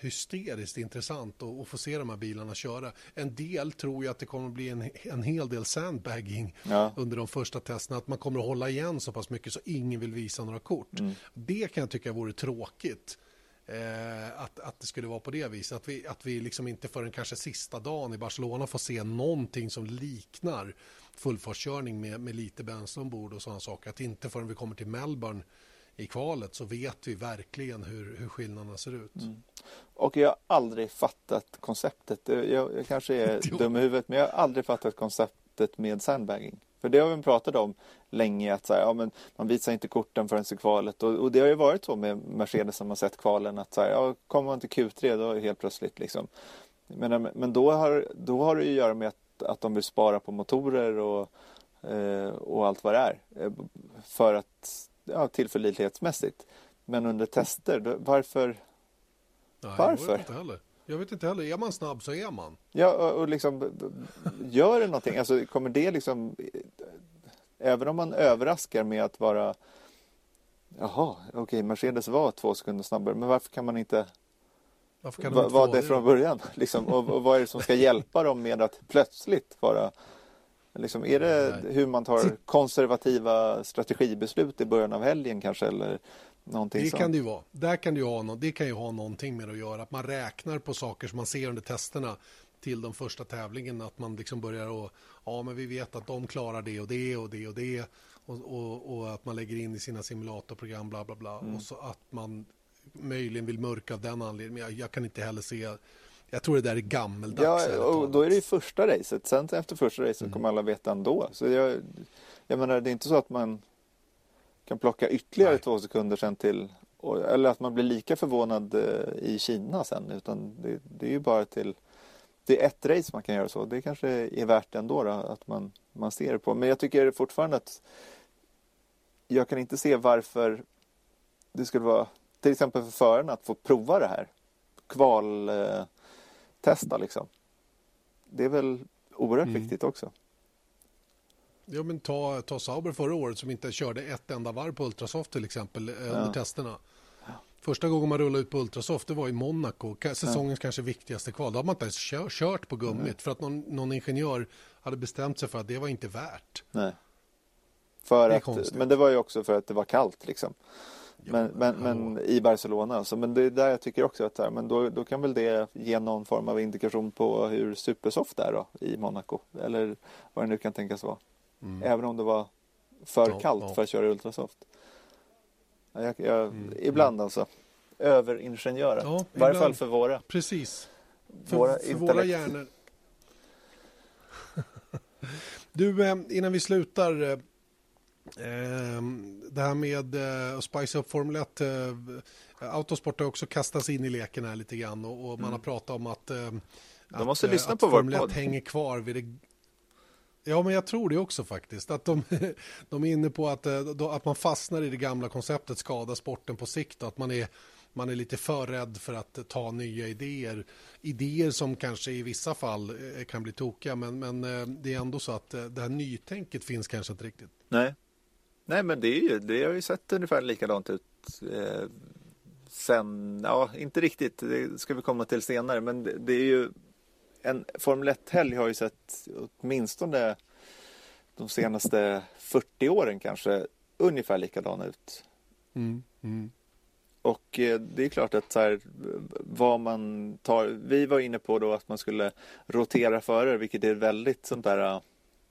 hysteriskt intressant att, att få se de här bilarna köra. En del tror ju att det kommer att bli en, en hel del sandbagging Ja. under de första testerna. Att man kommer att hålla igen så pass mycket så ingen vill visa några kort. Det kan jag tycka vore tråkigt. Eh, att, att det skulle vara på det viset. Att vi, att vi liksom inte förrän kanske sista dagen i Barcelona får se någonting som liknar fullfartskörning med, med lite bränsle ombord och sådana saker. Att inte förrän vi kommer till Melbourne i kvalet så vet vi verkligen hur, hur skillnaderna ser ut. Och jag har aldrig fattat konceptet. Jag, jag kanske är dum i huvudet men jag har aldrig fattat konceptet med sandbagging. För det har vi pratat om länge att så här, ja, men man visar inte korten förrän i kvalet och, och det har ju varit så med Mercedes som har sett kvalen att så här, ja, kommer man till Q3 då helt plötsligt liksom. Men, men då, har, då har det ju att göra med att, att de vill spara på motorer och, eh, och allt vad det är. eh, För att, ja, tillförlitlighetsmässigt. Men under tester, då, varför Nej, Varför? Jag vet inte heller. Jag vet inte heller. Är man snabb så är man. Ja, och och liksom gör det någonting? Alltså kommer det liksom även om man överraskar med att vara Jaha, okej, Mercedes var två sekunder snabbare, men varför kan man inte Varför kan de vara det från början? Liksom, och, och vad är det som ska hjälpa dem med att plötsligt vara liksom, Är det hur man tar konservativa strategibeslut i början av helgen kanske eller någonting Det sånt? kan det ju vara. Där kan det, ju ha no- det kan ju ha någonting med att göra. Att man räknar på saker som man ser under testerna till de första tävlingen att man liksom börjar och ja men vi vet att de klarar det och det och det och det och, och, och att man lägger in i sina simulatorprogram bla bla bla och så att man möjligen vill mörka av den anledningen jag, jag kan inte heller se jag tror det där är gammeldags. Ja, och då är det ju första racet. Sen efter första racet kommer alla veta ändå. Så jag, jag menar, det är inte så att man kan plocka ytterligare Nej. två sekunder sen till eller att man blir lika förvånad eh, i Kina sen. Utan det, det är ju bara till det är ett race man kan göra så. Det kanske är värt det ändå då, att man, man ser det på. Men jag tycker fortfarande att jag kan inte se varför det skulle vara till exempel för förarna att få prova det här. Kval eh, testa liksom. Det är väl oerhört Mm. viktigt också. Ja, men ta, ta Sauber förra året som inte körde ett enda varv på Ultrasoft till exempel eh, under testerna. Första gången man rullade ut på Ultrasoft det var i Monaco, säsongens kanske viktigaste kval. Då hade man inte ens kör, kört på gummit för att någon, någon ingenjör hade bestämt sig för att det var inte värt. Nej. För Det att, men det var ju också för att det var kallt liksom. Men, men, men i Barcelona. Alltså, men det är där jag tycker också att så här, men då, då kan väl det ge någon form av indikation på hur supersoft är då i Monaco. Eller vad det nu kan tänkas vara. Även om det var för Ja, kallt ja. för att köra ultrasoft. Ja, Jag, jag, Ibland alltså. Överingenjörer. Ja, I varje fall för våra. Precis. För Våra för våra hjärnor. du, eh, innan vi slutar. Eh, eh, Det här med eh, att spice upp Formel 1. eh, Autosport har också kastats in i leken här lite grann och, och man har pratat om att, eh, Mm. måste att, lyssna att på Formel 1 podd. hänger kvar vid det Ja, men jag tror det också faktiskt. Att de, de är inne på att, att man fastnar i det gamla konceptet skada sporten på sikt. och Att man är, man är lite för rädd för att ta nya idéer. Idéer som kanske i vissa fall kan bli tokiga. Men, men det är ändå så att det här nytänket finns kanske inte riktigt. Nej. Nej men det är ju, det har ju sett ungefär likadant ut eh, sen, ja inte riktigt, det ska vi komma till senare men det, det är ju en Formel 1-helg har ju sett åtminstone de senaste 40 åren kanske ungefär likadan ut. Och eh, det är klart att så här, vad man tar, vi var inne på då att man skulle rotera förare vilket är väldigt sånt där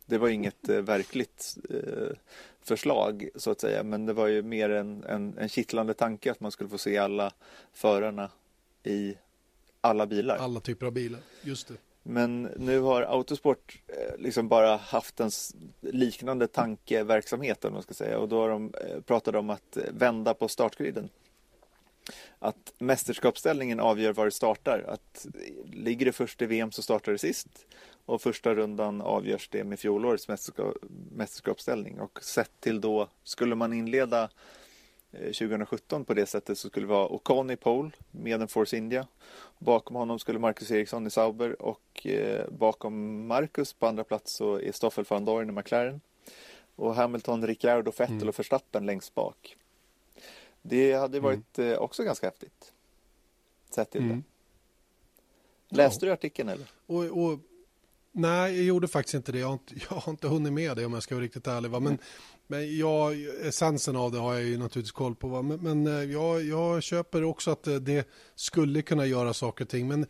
det var inget eh, verkligt eh, förslag så att säga men det var ju mer en, en, en kittlande tanke att man skulle få se alla förarna i alla bilar. Alla typer av bilar. Just det. Men nu har Autosport eh, liksom bara haft en liknande tankeverksamhet om man ska säga och då har de pratat om att vända på startgriden. Att mästerskapsställningen avgör var det startar. Att ligger det först i VM så startar det sist och första rundan avgörs det med fjolårets mästerska- mästerskapsställning och sett till då skulle man inleda eh, 2017 på det sättet så skulle det vara Ocon i pole med en Force India. Bakom honom skulle Marcus Eriksson i Sauber och eh, bakom Marcus på andra plats så är Stoffel van Dorn i McLaren. Och Hamilton, Ricciardo, Vettel och Verstappen längst bak. Det hade varit eh, också ganska häftigt. Sett till det. Läste du artikeln eller? Och, och, nej, jag gjorde faktiskt inte det. Jag har inte, jag har inte hunnit med det om jag ska vara riktigt ärlig. Va? Men, men jag, essensen av det har jag ju naturligtvis koll på. Va? Men, men eh, jag, jag köper också att eh, det skulle kunna göra saker och ting. Men eh,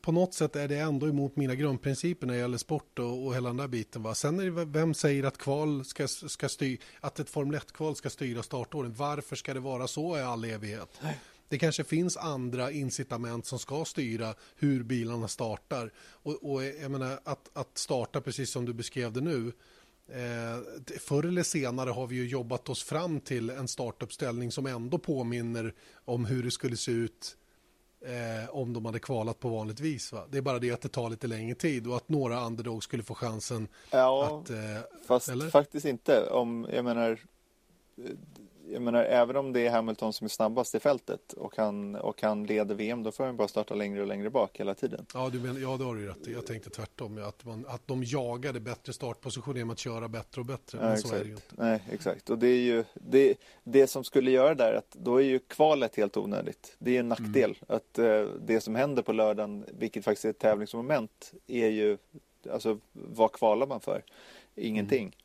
på något sätt är det ändå emot mina grundprinciper när det gäller sport och, och hela den där biten. Va? Sen är det, vem säger att kval ska, ska styr, att ett Formel 1-kval ska styra startåren? Varför ska det vara så i all evighet? Det kanske finns andra incitament som ska styra hur bilarna startar. Och, och jag menar, att, att starta precis som du beskrev det nu. Eh, förr eller senare har vi ju jobbat oss fram till en startuppställning som ändå påminner om hur det skulle se ut eh, om de hade kvalat på vanligt vis. Va? Det är bara det att det tar lite längre tid och att några underdog skulle få chansen Ja, att... Eh, fast eller? faktiskt inte. Om, jag menar, jag menar, även om det är Hamilton som är snabbast i fältet och han, och han leder VM, då får han bara starta längre och längre bak hela tiden. ja, du men, ja, det har du rätt. Jag tänkte tvärtom. Att, man, att de jagade bättre startposition genom att köra bättre och bättre. Ja, så är det ju exakt. inte. Nej, exakt. Och det är ju det, det som skulle göra där att då är ju kvalet helt onödigt. Det är en nackdel att eh, det som händer på lördagen, vilket faktiskt är ett tävlingsmoment, är ju alltså vad kvalar man för? Ingenting.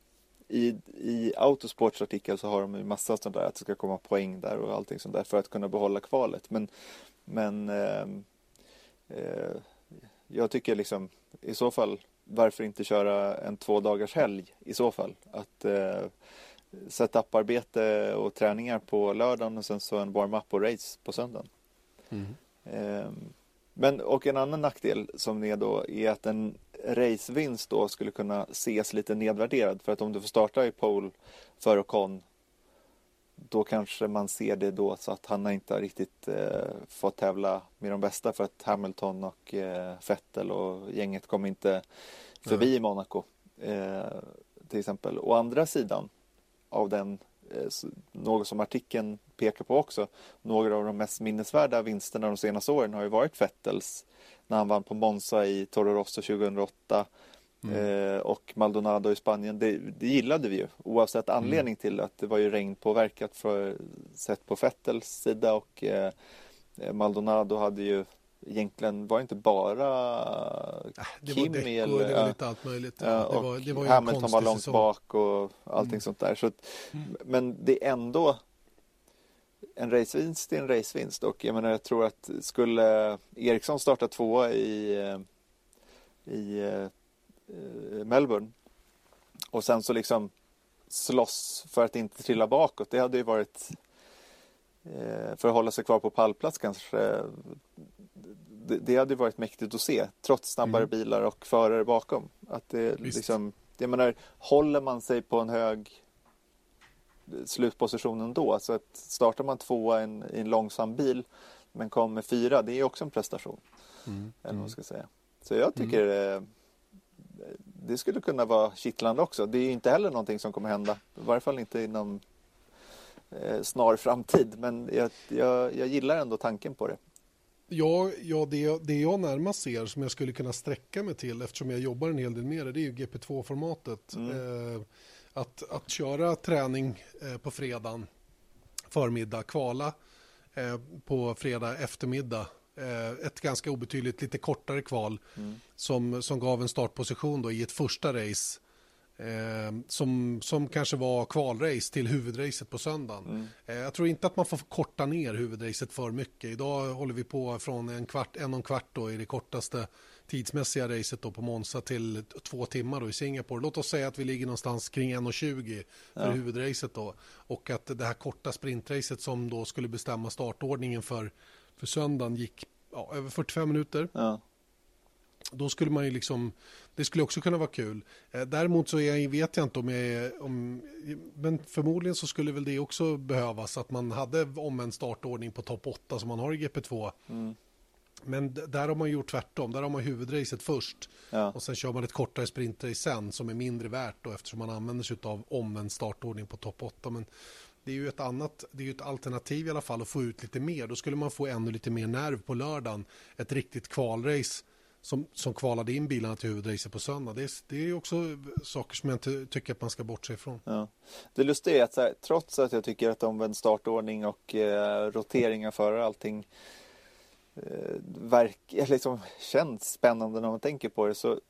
I, I Autosports artikel så har de ju massa sånt där att det ska komma poäng där och allting sånt där för att kunna behålla kvalet. Men, men ehm, eh, jag tycker liksom i så fall varför inte köra en två dagars helg i så fall? Att eh, setup-arbete och träningar på lördagen och sen så en warm-up och race på söndagen. Eh, men och en annan nackdel som är då är att en racevinst då skulle kunna ses lite nedvärderad. För att om du får starta i pole för Ocon då kanske man ser det då så att han inte har riktigt eh, fått tävla med de bästa. För att Hamilton och eh, Vettel och gänget kom inte förbi i Monaco eh, till exempel. Å andra sidan av den, eh, något som artikeln pekar på också, några av de mest minnesvärda vinsterna de senaste åren har ju varit Vettels när han vann på Monza i Toro Rosso 2008 eh, och Maldonado i Spanien. Det, det gillade vi ju oavsett anledning till att det var ju regnpåverkat för, sett på Vettels sida och eh, Maldonado hade ju egentligen var inte bara Det var Kimi däck och eller det var lite allt möjligt. Ja, det, och var, det var Hamilton var långt säsong. bak och allting sånt där. Så att, Men det är ändå en racevinst är en racevinst och jag menar jag tror att skulle Eriksson starta tvåa i, eh, i eh, Melbourne och sen så liksom slåss för att inte trilla bakåt. Det hade ju varit eh, för att hålla sig kvar på pallplats kanske det, det hade ju varit mäktigt att se trots snabbare bilar och förare bakom. Att det Visst. liksom, jag menar, håller man sig på en hög slutposition ändå så att startar man tvåa i en, i en långsam bil men kommer fyra, det är också en prestation. Mm. Eller vad man ska säga. Så jag tycker eh, det skulle kunna vara kittlande också. Det är inte heller någonting som kommer hända. I varje fall inte inom eh, snar framtid. Men jag, jag, jag gillar ändå tanken på det. Ja, ja det, det jag närmast ser som jag skulle kunna sträcka mig till eftersom jag jobbar en hel del med det, det är ju GP2-formatet. Eh, att, att köra träning eh, på fredagen förmiddag, kvala eh, på fredag eftermiddag. Eh, ett ganska obetydligt, lite kortare kval som, som gav en startposition då i ett första race. Eh, som, som kanske var kvalrace till huvudracet på söndagen. Eh, jag tror inte att man får korta ner huvudracet för mycket. Idag håller vi på från en kvart, en och en kvart då i det kortaste tidsmässiga racet då på Monza till två timmar då i Singapore. Låt oss säga att vi ligger någonstans kring 1.20 för huvudracet då. Och att det här korta sprintracet som då skulle bestämma startordningen för, för söndagen gick ja, över 45 minuter. Ja. Då skulle man ju liksom, det skulle också kunna vara kul. Eh, Däremot så är vet jag inte om jag är, om, men förmodligen så skulle väl det också behövas att man hade om en startordning på topp 8 som man har i GP2. Men där har man gjort tvärtom, där har man huvudracet först Ja. och sen kör man ett kortare sprintrace sen som är mindre värt då eftersom man använder sig av omvänd startordning på topp 8. Men det är ju ett annat, det är ju ett alternativ i alla fall att få ut lite mer. Då skulle man få ännu lite mer nerv på lördagen. Ett riktigt kvalrace som, som kvalade in bilarna till huvudracet på söndag. Det är, det är också saker som jag inte tycker att man ska bortse ifrån. Ja. Det lustiga är att här, trots att jag tycker att omvänd startordning och eh, rotering av förare allting Eh, verk, liksom, känns spännande när man tänker på det så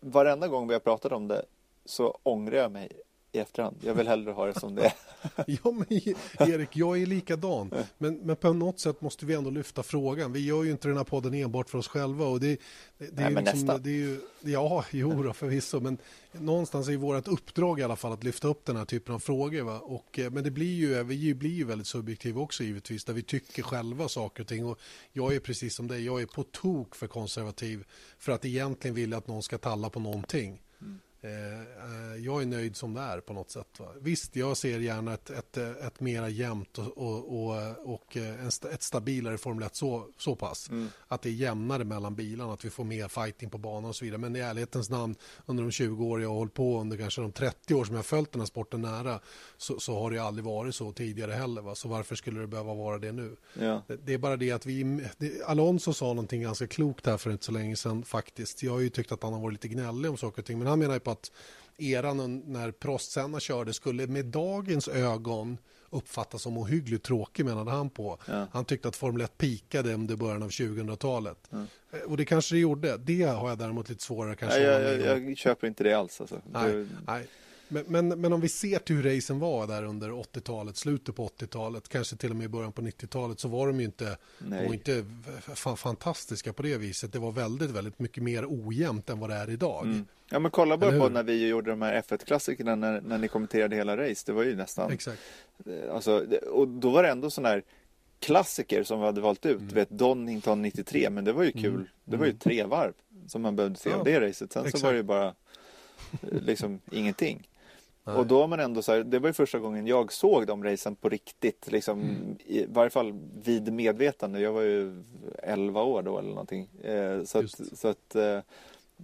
varenda gång vi har pratat om det så ångrar jag mig i efterhand. Jag vill hellre ha det som det är. Ja, men Erik, jag är likadan. Men, men på något sätt måste vi ändå lyfta frågan. Vi gör ju inte den här podden enbart för oss själva. Och det, det, det Nej, är men liksom, nästan. det är ju, ja, jo då, förvisso. Men någonstans är vårt uppdrag i alla fall att lyfta upp den här typen av frågor. Va? Och, eh, men det blir ju, vi blir ju väldigt subjektiva också givetvis. Där vi tycker själva saker och ting. Och jag är precis som dig, jag är på tok för konservativ. För att egentligen vilja att någon ska talla på någonting. Eh, eh, jag är nöjd som det är på något sätt. Va? Visst, jag ser gärna ett, ett, ett mera jämnt och, och, och, eh, en, ett stabilare Formel 1 så, så pass. Att det är jämnare mellan bilarna, att vi får mer fighting på banan och så vidare. Men i ärlighetens namn, under de 20 år jag har hållit på, under kanske de 30 år som jag har följt den här sporten nära, så, så har det aldrig varit så tidigare heller. Va? Så varför skulle det behöva vara det nu? Ja. Det, det är bara det att vi, det, Alonso sa någonting ganska klokt här för inte så länge sedan faktiskt. Jag har ju tyckt att han har varit lite gnällig om saker och ting, men han menar ju på att eran när Prost senna körde skulle med dagens ögon uppfattas som ohyggligt tråkig menade han på. Han tyckte att Formel 1 pikade under början av 2000-talet. Eh, Och det kanske det gjorde. Det har jag däremot lite svårare kanske Nej, jag, jag, jag köper inte det alls. Alltså. Nej, Det- nej. Men, men, men om vi ser till hur racen var där under 80-talet, slutet på 80-talet, kanske till och med i början på 90-talet, så var de ju inte, de var inte fa- fantastiska på det viset. Det var väldigt, väldigt mycket mer ojämnt än vad det är idag. Mm. Ja men kolla bara på när vi gjorde de här F1-klassikerna när, när ni kommenterade hela race. Det var ju nästan, Exakt. eh, alltså, och då var det ändå sådana här klassiker som vi hade valt ut. Mm. Vet Donington 93, men det var ju kul. Det var ju tre varv som man behövde se Ja, av det racet. Sen så exakt. var det ju bara eh, liksom ingenting. Nej. Och då man ändå så här, det var ju första gången jag såg de racen på riktigt, liksom, Mm. i varje fall vid medvetande. Jag var ju 11 år då eller någonting. Eh, så Just. att, så att eh,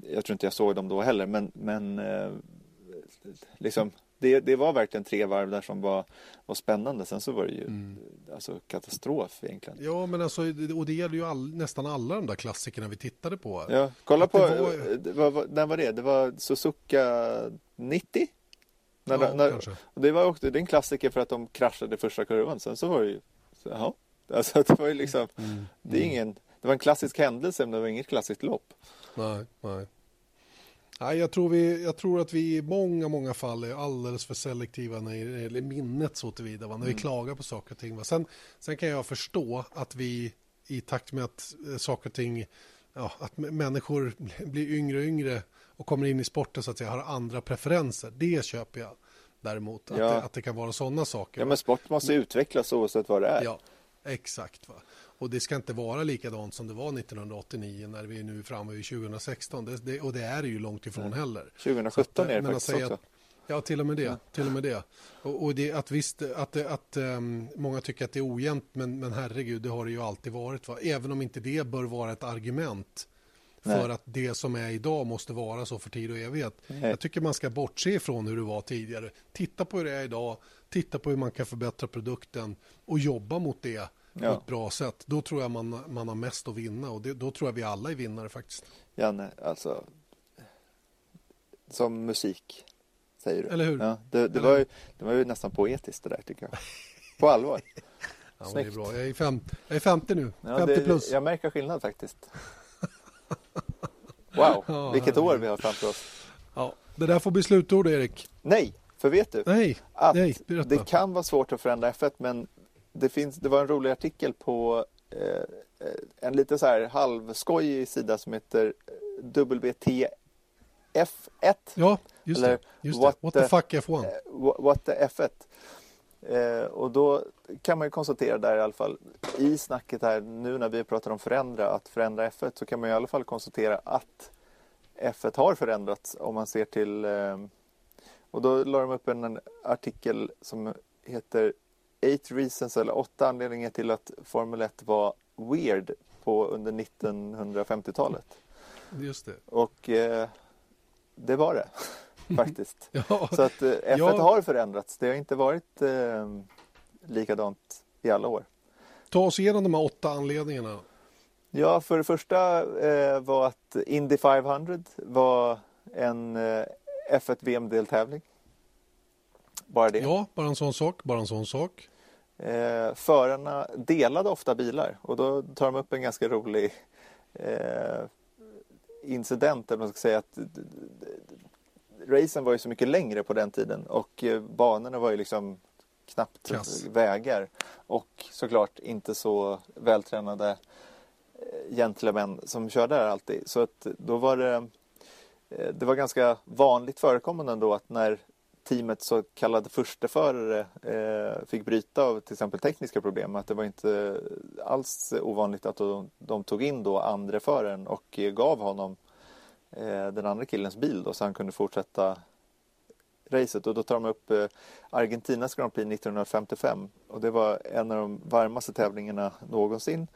jag tror inte jag såg dem då heller, men, men eh, liksom, det, det var verkligen tre varv där som var, var spännande. Sen så var det ju Mm. alltså, katastrof egentligen. Ja, men alltså, och det gäller ju all, nästan alla de där klassikerna vi tittade på. Ja, kolla Att på, det var- var, vad- när var det? Det var Suzuka 90? När, Ja, när, det var också, det är en klassiker för att de kraschade första kurvan. Sen så var det ju, så, jaha. Alltså det var ju liksom, Mm. det är ingen, det var en klassisk händelse men det var inget klassiskt lopp. Nej, nej. Nej, jag tror, vi, jag tror att vi i många, många fall är alldeles för selektiva när det gäller minnet så tillvida, va? när vi klagar på saker och ting. Va? Sen, sen kan jag förstå att vi i takt med att eh, saker och ting, ja, att människor blir yngre och yngre och kommer in i sporten så att säga, har andra preferenser. Det köper jag däremot, att, Ja. det, att det kan vara sådana saker. Ja men sport måste utvecklas oavsett vad det är. Ja, exakt. Va? Och det ska inte vara likadant som det var 1989 när vi är nu framme vid 2016. Det, det, och det är det ju långt ifrån heller. 2017 är det Men faktiskt att säga också. Att, ja, till och med det. Till och med det. Och, och det, att visst, att, att um, många tycker att det är ojämnt, men, men herregud, det har det ju alltid varit. Va? Även om inte det bör vara ett argument för att det som är idag måste vara så för tid och evighet. Nej. Jag tycker man ska bortse ifrån hur det var tidigare. Titta på hur det är idag, titta på hur man kan förbättra produkten och jobba mot det på Ja. ett bra sätt. Då tror jag man, man har mest att vinna och det, då tror jag vi alla är vinnare faktiskt. Janne, alltså. Som musik, säger du. Eller hur? Ja, det, det, var ju, det var ju nästan poetiskt det där tycker jag. På allvar. Ja, men det är Snyggt. bra. Jag är, fem, jag är 50 nu, Ja, 50 det, plus. Jag märker skillnad faktiskt. Wow, Ja, vilket år vi har framför oss. Ja, det där får bli slutord Erik. Nej, för vet du? Nej, att nej, det kan vara svårt att förändra F1 men det, finns, det var en rolig artikel på eh, eh, en lite så här halvskojig sida som heter WTF1 Ja, just Eller det. Just what det. What the the- fuck F1? eh, Wha- What the F1 eh, och då kan man ju konstatera där i alla fall i snacket här nu när vi pratar om förändra att förändra F1 så kan man i alla fall konstatera att F1 har förändrats om man ser till eh, och då la de upp en, en artikel som heter Eight reasons eller åtta anledningar till att Formel 1 var weird på under 1950-talet. Just det. Och eh, det var det faktiskt. Ja, Så att eh, F1 Ja. har förändrats. Det har inte varit eh, likadant i alla år. ta oss igenom de här åtta anledningarna. Ja, för det första eh, var att Indy 500 var en eh, F1 VM-deltävling. Bara det. Ja, bara en sån sak. Bara en sån sak. Eh, förarna delade ofta bilar och då tar de upp en ganska rolig eh, incident. Eller man ska säga att racen var ju så mycket längre på den tiden och eh, banorna var ju liksom knappt Kass. vägar och såklart inte så vältränade eh, gentlemän som körde där alltid. Så att då var det eh, det var ganska vanligt förekommande ändå att när teamet så kallade försteförare eh, fick bryta av till exempel tekniska problem. Att det var inte alls ovanligt att de, de tog in då andre föraren och gav honom den andra killens bil då så han kunde fortsätta racet. Och då tar de upp eh, Argentinas Grand Prix 1955 och det var en av de varmaste tävlingarna någonsin.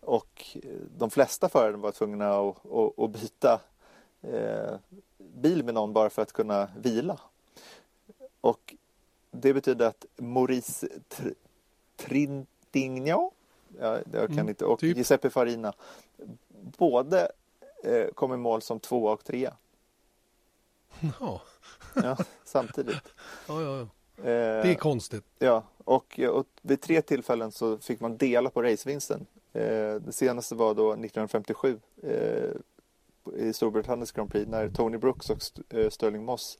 Och eh, de flesta förare var tvungna att, att, att byta eh, bil med någon bara för att kunna vila. Och det betyder att Maurice Tr- Trintignant ja, jag kan Mm, inte, och typ. Giuseppe Farina både eh, kom i mål som tvåa och trea Ja, ja, samtidigt. ja, ja. ja. Eh, Det är konstigt. Ja, och, och vid tre tillfällen så fick man dela på racevinsten. Eh, det senaste var då 1957 eh, i Storbritanniens Grand Prix när Tony Brooks och St- eh, Sterling Moss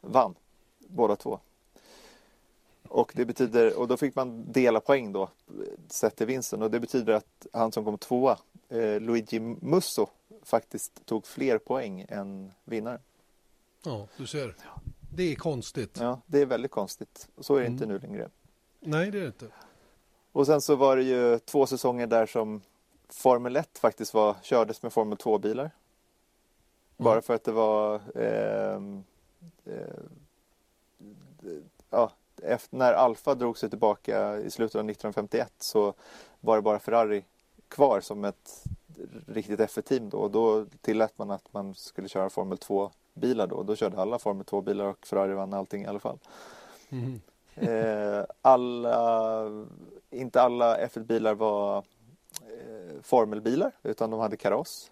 vann. båda två. Och det betyder, och då fick man dela poäng då, sett till vinsten. Och det betyder att han som kom tvåa, eh, Luigi Musso, faktiskt tog fler poäng än vinnaren. Ja, du ser. Det är konstigt. Ja, det är väldigt konstigt. Så är det Mm. inte nu längre. Nej, det är det inte. Och sen så var det ju två säsonger där som Formel 1 faktiskt var, kördes med Formel 2-bilar. Bara Mm. för att det var ehm, eh, ja, efter, när Alfa drog sig tillbaka i slutet av 1951 så var det bara Ferrari kvar som ett riktigt F1-team då och då tillät man att man skulle köra Formel 2-bilar då. Då körde alla Formel 2-bilar och Ferrari vann allting i alla fall. Mhm. Eh, alla, inte alla F1-bilar var eh, formelbilar utan de hade kaross.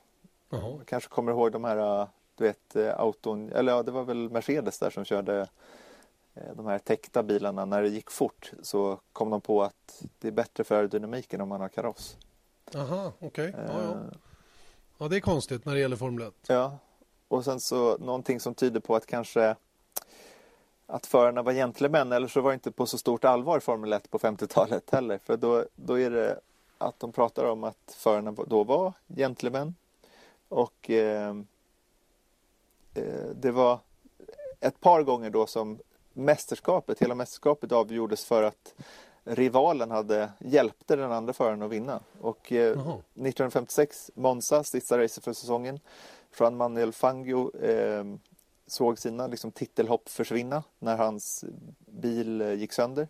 Jaha. Kanske kommer ihåg de här, eh, du vet, eh, auton, eller ja, det var väl Mercedes där som körde de här täckta bilarna. När det gick fort så kom de på att det är bättre för aerodynamiken om man har kaross. Aha, okej. Ja, ja. Eh, ja, det är konstigt när det gäller Formel 1. Ja, och sen så någonting som tyder på att kanske att förarna var gentlemän eller så var det inte på så stort allvar Formel 1 på 50-talet heller. För då, då är det att de pratar om att förarna då var gentlemän och eh, eh, det var ett par gånger då som mästerskapet, hela mästerskapet avgjordes för att rivalen hade hjälpte den andra föraren att vinna. Och eh, Jaha. 1956, Monza, sista racet för säsongen. Juan Manuel Fangio eh, såg sina liksom, titelhopp försvinna när hans bil eh, gick sönder.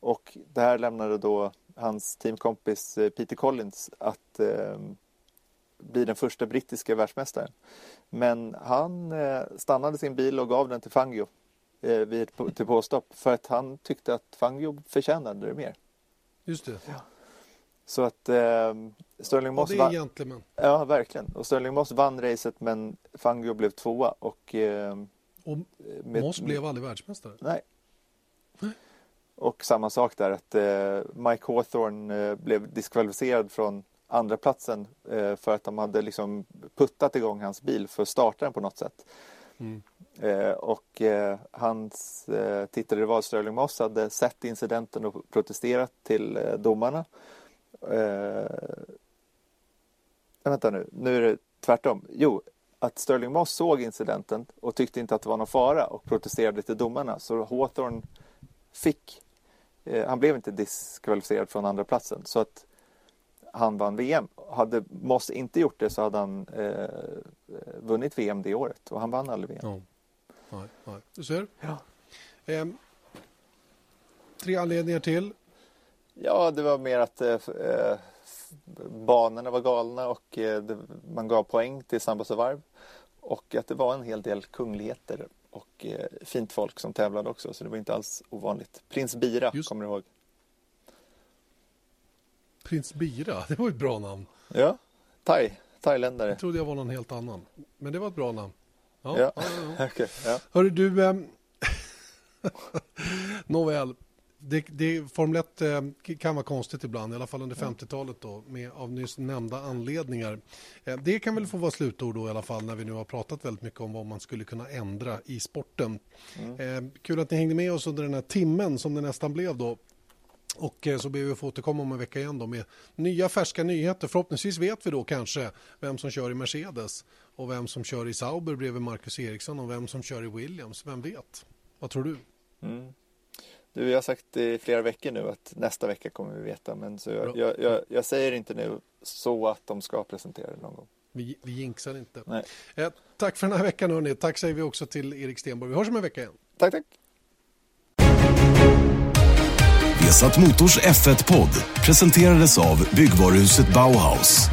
Och det här lämnade då hans teamkompis eh, Peter Collins att eh, bli den första brittiska världsmästaren. Men han eh, stannade sin bil och gav den till Fangio eh, vid ett på- till påstopp för att han tyckte att Fangio förtjänade det mer. Just det. Så att eh, Sterling Ja, Moss det är vann. gentleman. Ja, verkligen. Och Sterling Moss vann racet men Fangio blev tvåa och eh, Och med- Moss blev aldrig världsmästare. Nej. Och samma sak där att eh, Mike Hawthorne eh, blev diskvalificerad från andra platsen eh, för att de hade liksom puttat igång hans bil för att starta den på något sätt. Mm. Eh, och eh, hans eh, tittare var Sterling Moss hade sett incidenten och protesterat till eh, domarna. Eh, eh, vänta nu, nu är det tvärtom. Jo, att Sterling Moss såg incidenten och tyckte inte att det var någon fara och protesterade till domarna. Så Hawthorne fick, eh, han blev inte diskvalificerad från andra platsen så att han vann VM. Hade Moss inte gjort det så hade han eh, eh vunnit VM det året och han vann aldrig VM. Mm. Nej, nej. Du ser. Ja. Ehm, tre anledningar till. Ja, det var mer att eh, eh, banorna var galna och eh, det, man gav poäng till Sambas och varv. Och att det var en hel del kungligheter och eh, fint folk som tävlade också, så det var inte alls ovanligt. Prins Bira, Just. kommer du ihåg? Prins Bira, det var ett bra namn. Ja, thai, thailändare. Jag trodde jag var någon helt annan. Men det var ett bra namn. Ja, Ja. ja. Ja, Okej, ja. Hörru du, ehm, nåväl. Det, det, Formel 1 eh, kan vara konstigt ibland, i alla fall under 50-talet då, med, av nyss nämnda anledningar. Eh, det kan väl få vara slutord då i alla fall när vi nu har pratat väldigt mycket om vad man skulle kunna ändra i sporten. Eh, kul att ni hängde med oss under den här timmen som det nästan blev då. Och eh, så ber vi att få återkomma om en vecka igen då med nya färska nyheter. Förhoppningsvis vet vi då kanske vem som kör i Mercedes och vem som kör i Sauber bredvid Marcus Eriksson och vem som kör i Williams. Vem vet? Vad tror du? Mm. Du, jag har sagt i flera veckor nu att nästa vecka kommer vi veta, men så jag, jag, jag, jag säger inte nu så att de ska presentera det någon gång. Vi, vi jinxar inte. Eh, tack för den här veckan hörni. Tack säger vi också till Erik Stenborg. Vi hörs om en vecka igen. Tack, tack! Vesat Motors F1-podd presenterades av byggvaruhuset Bauhaus.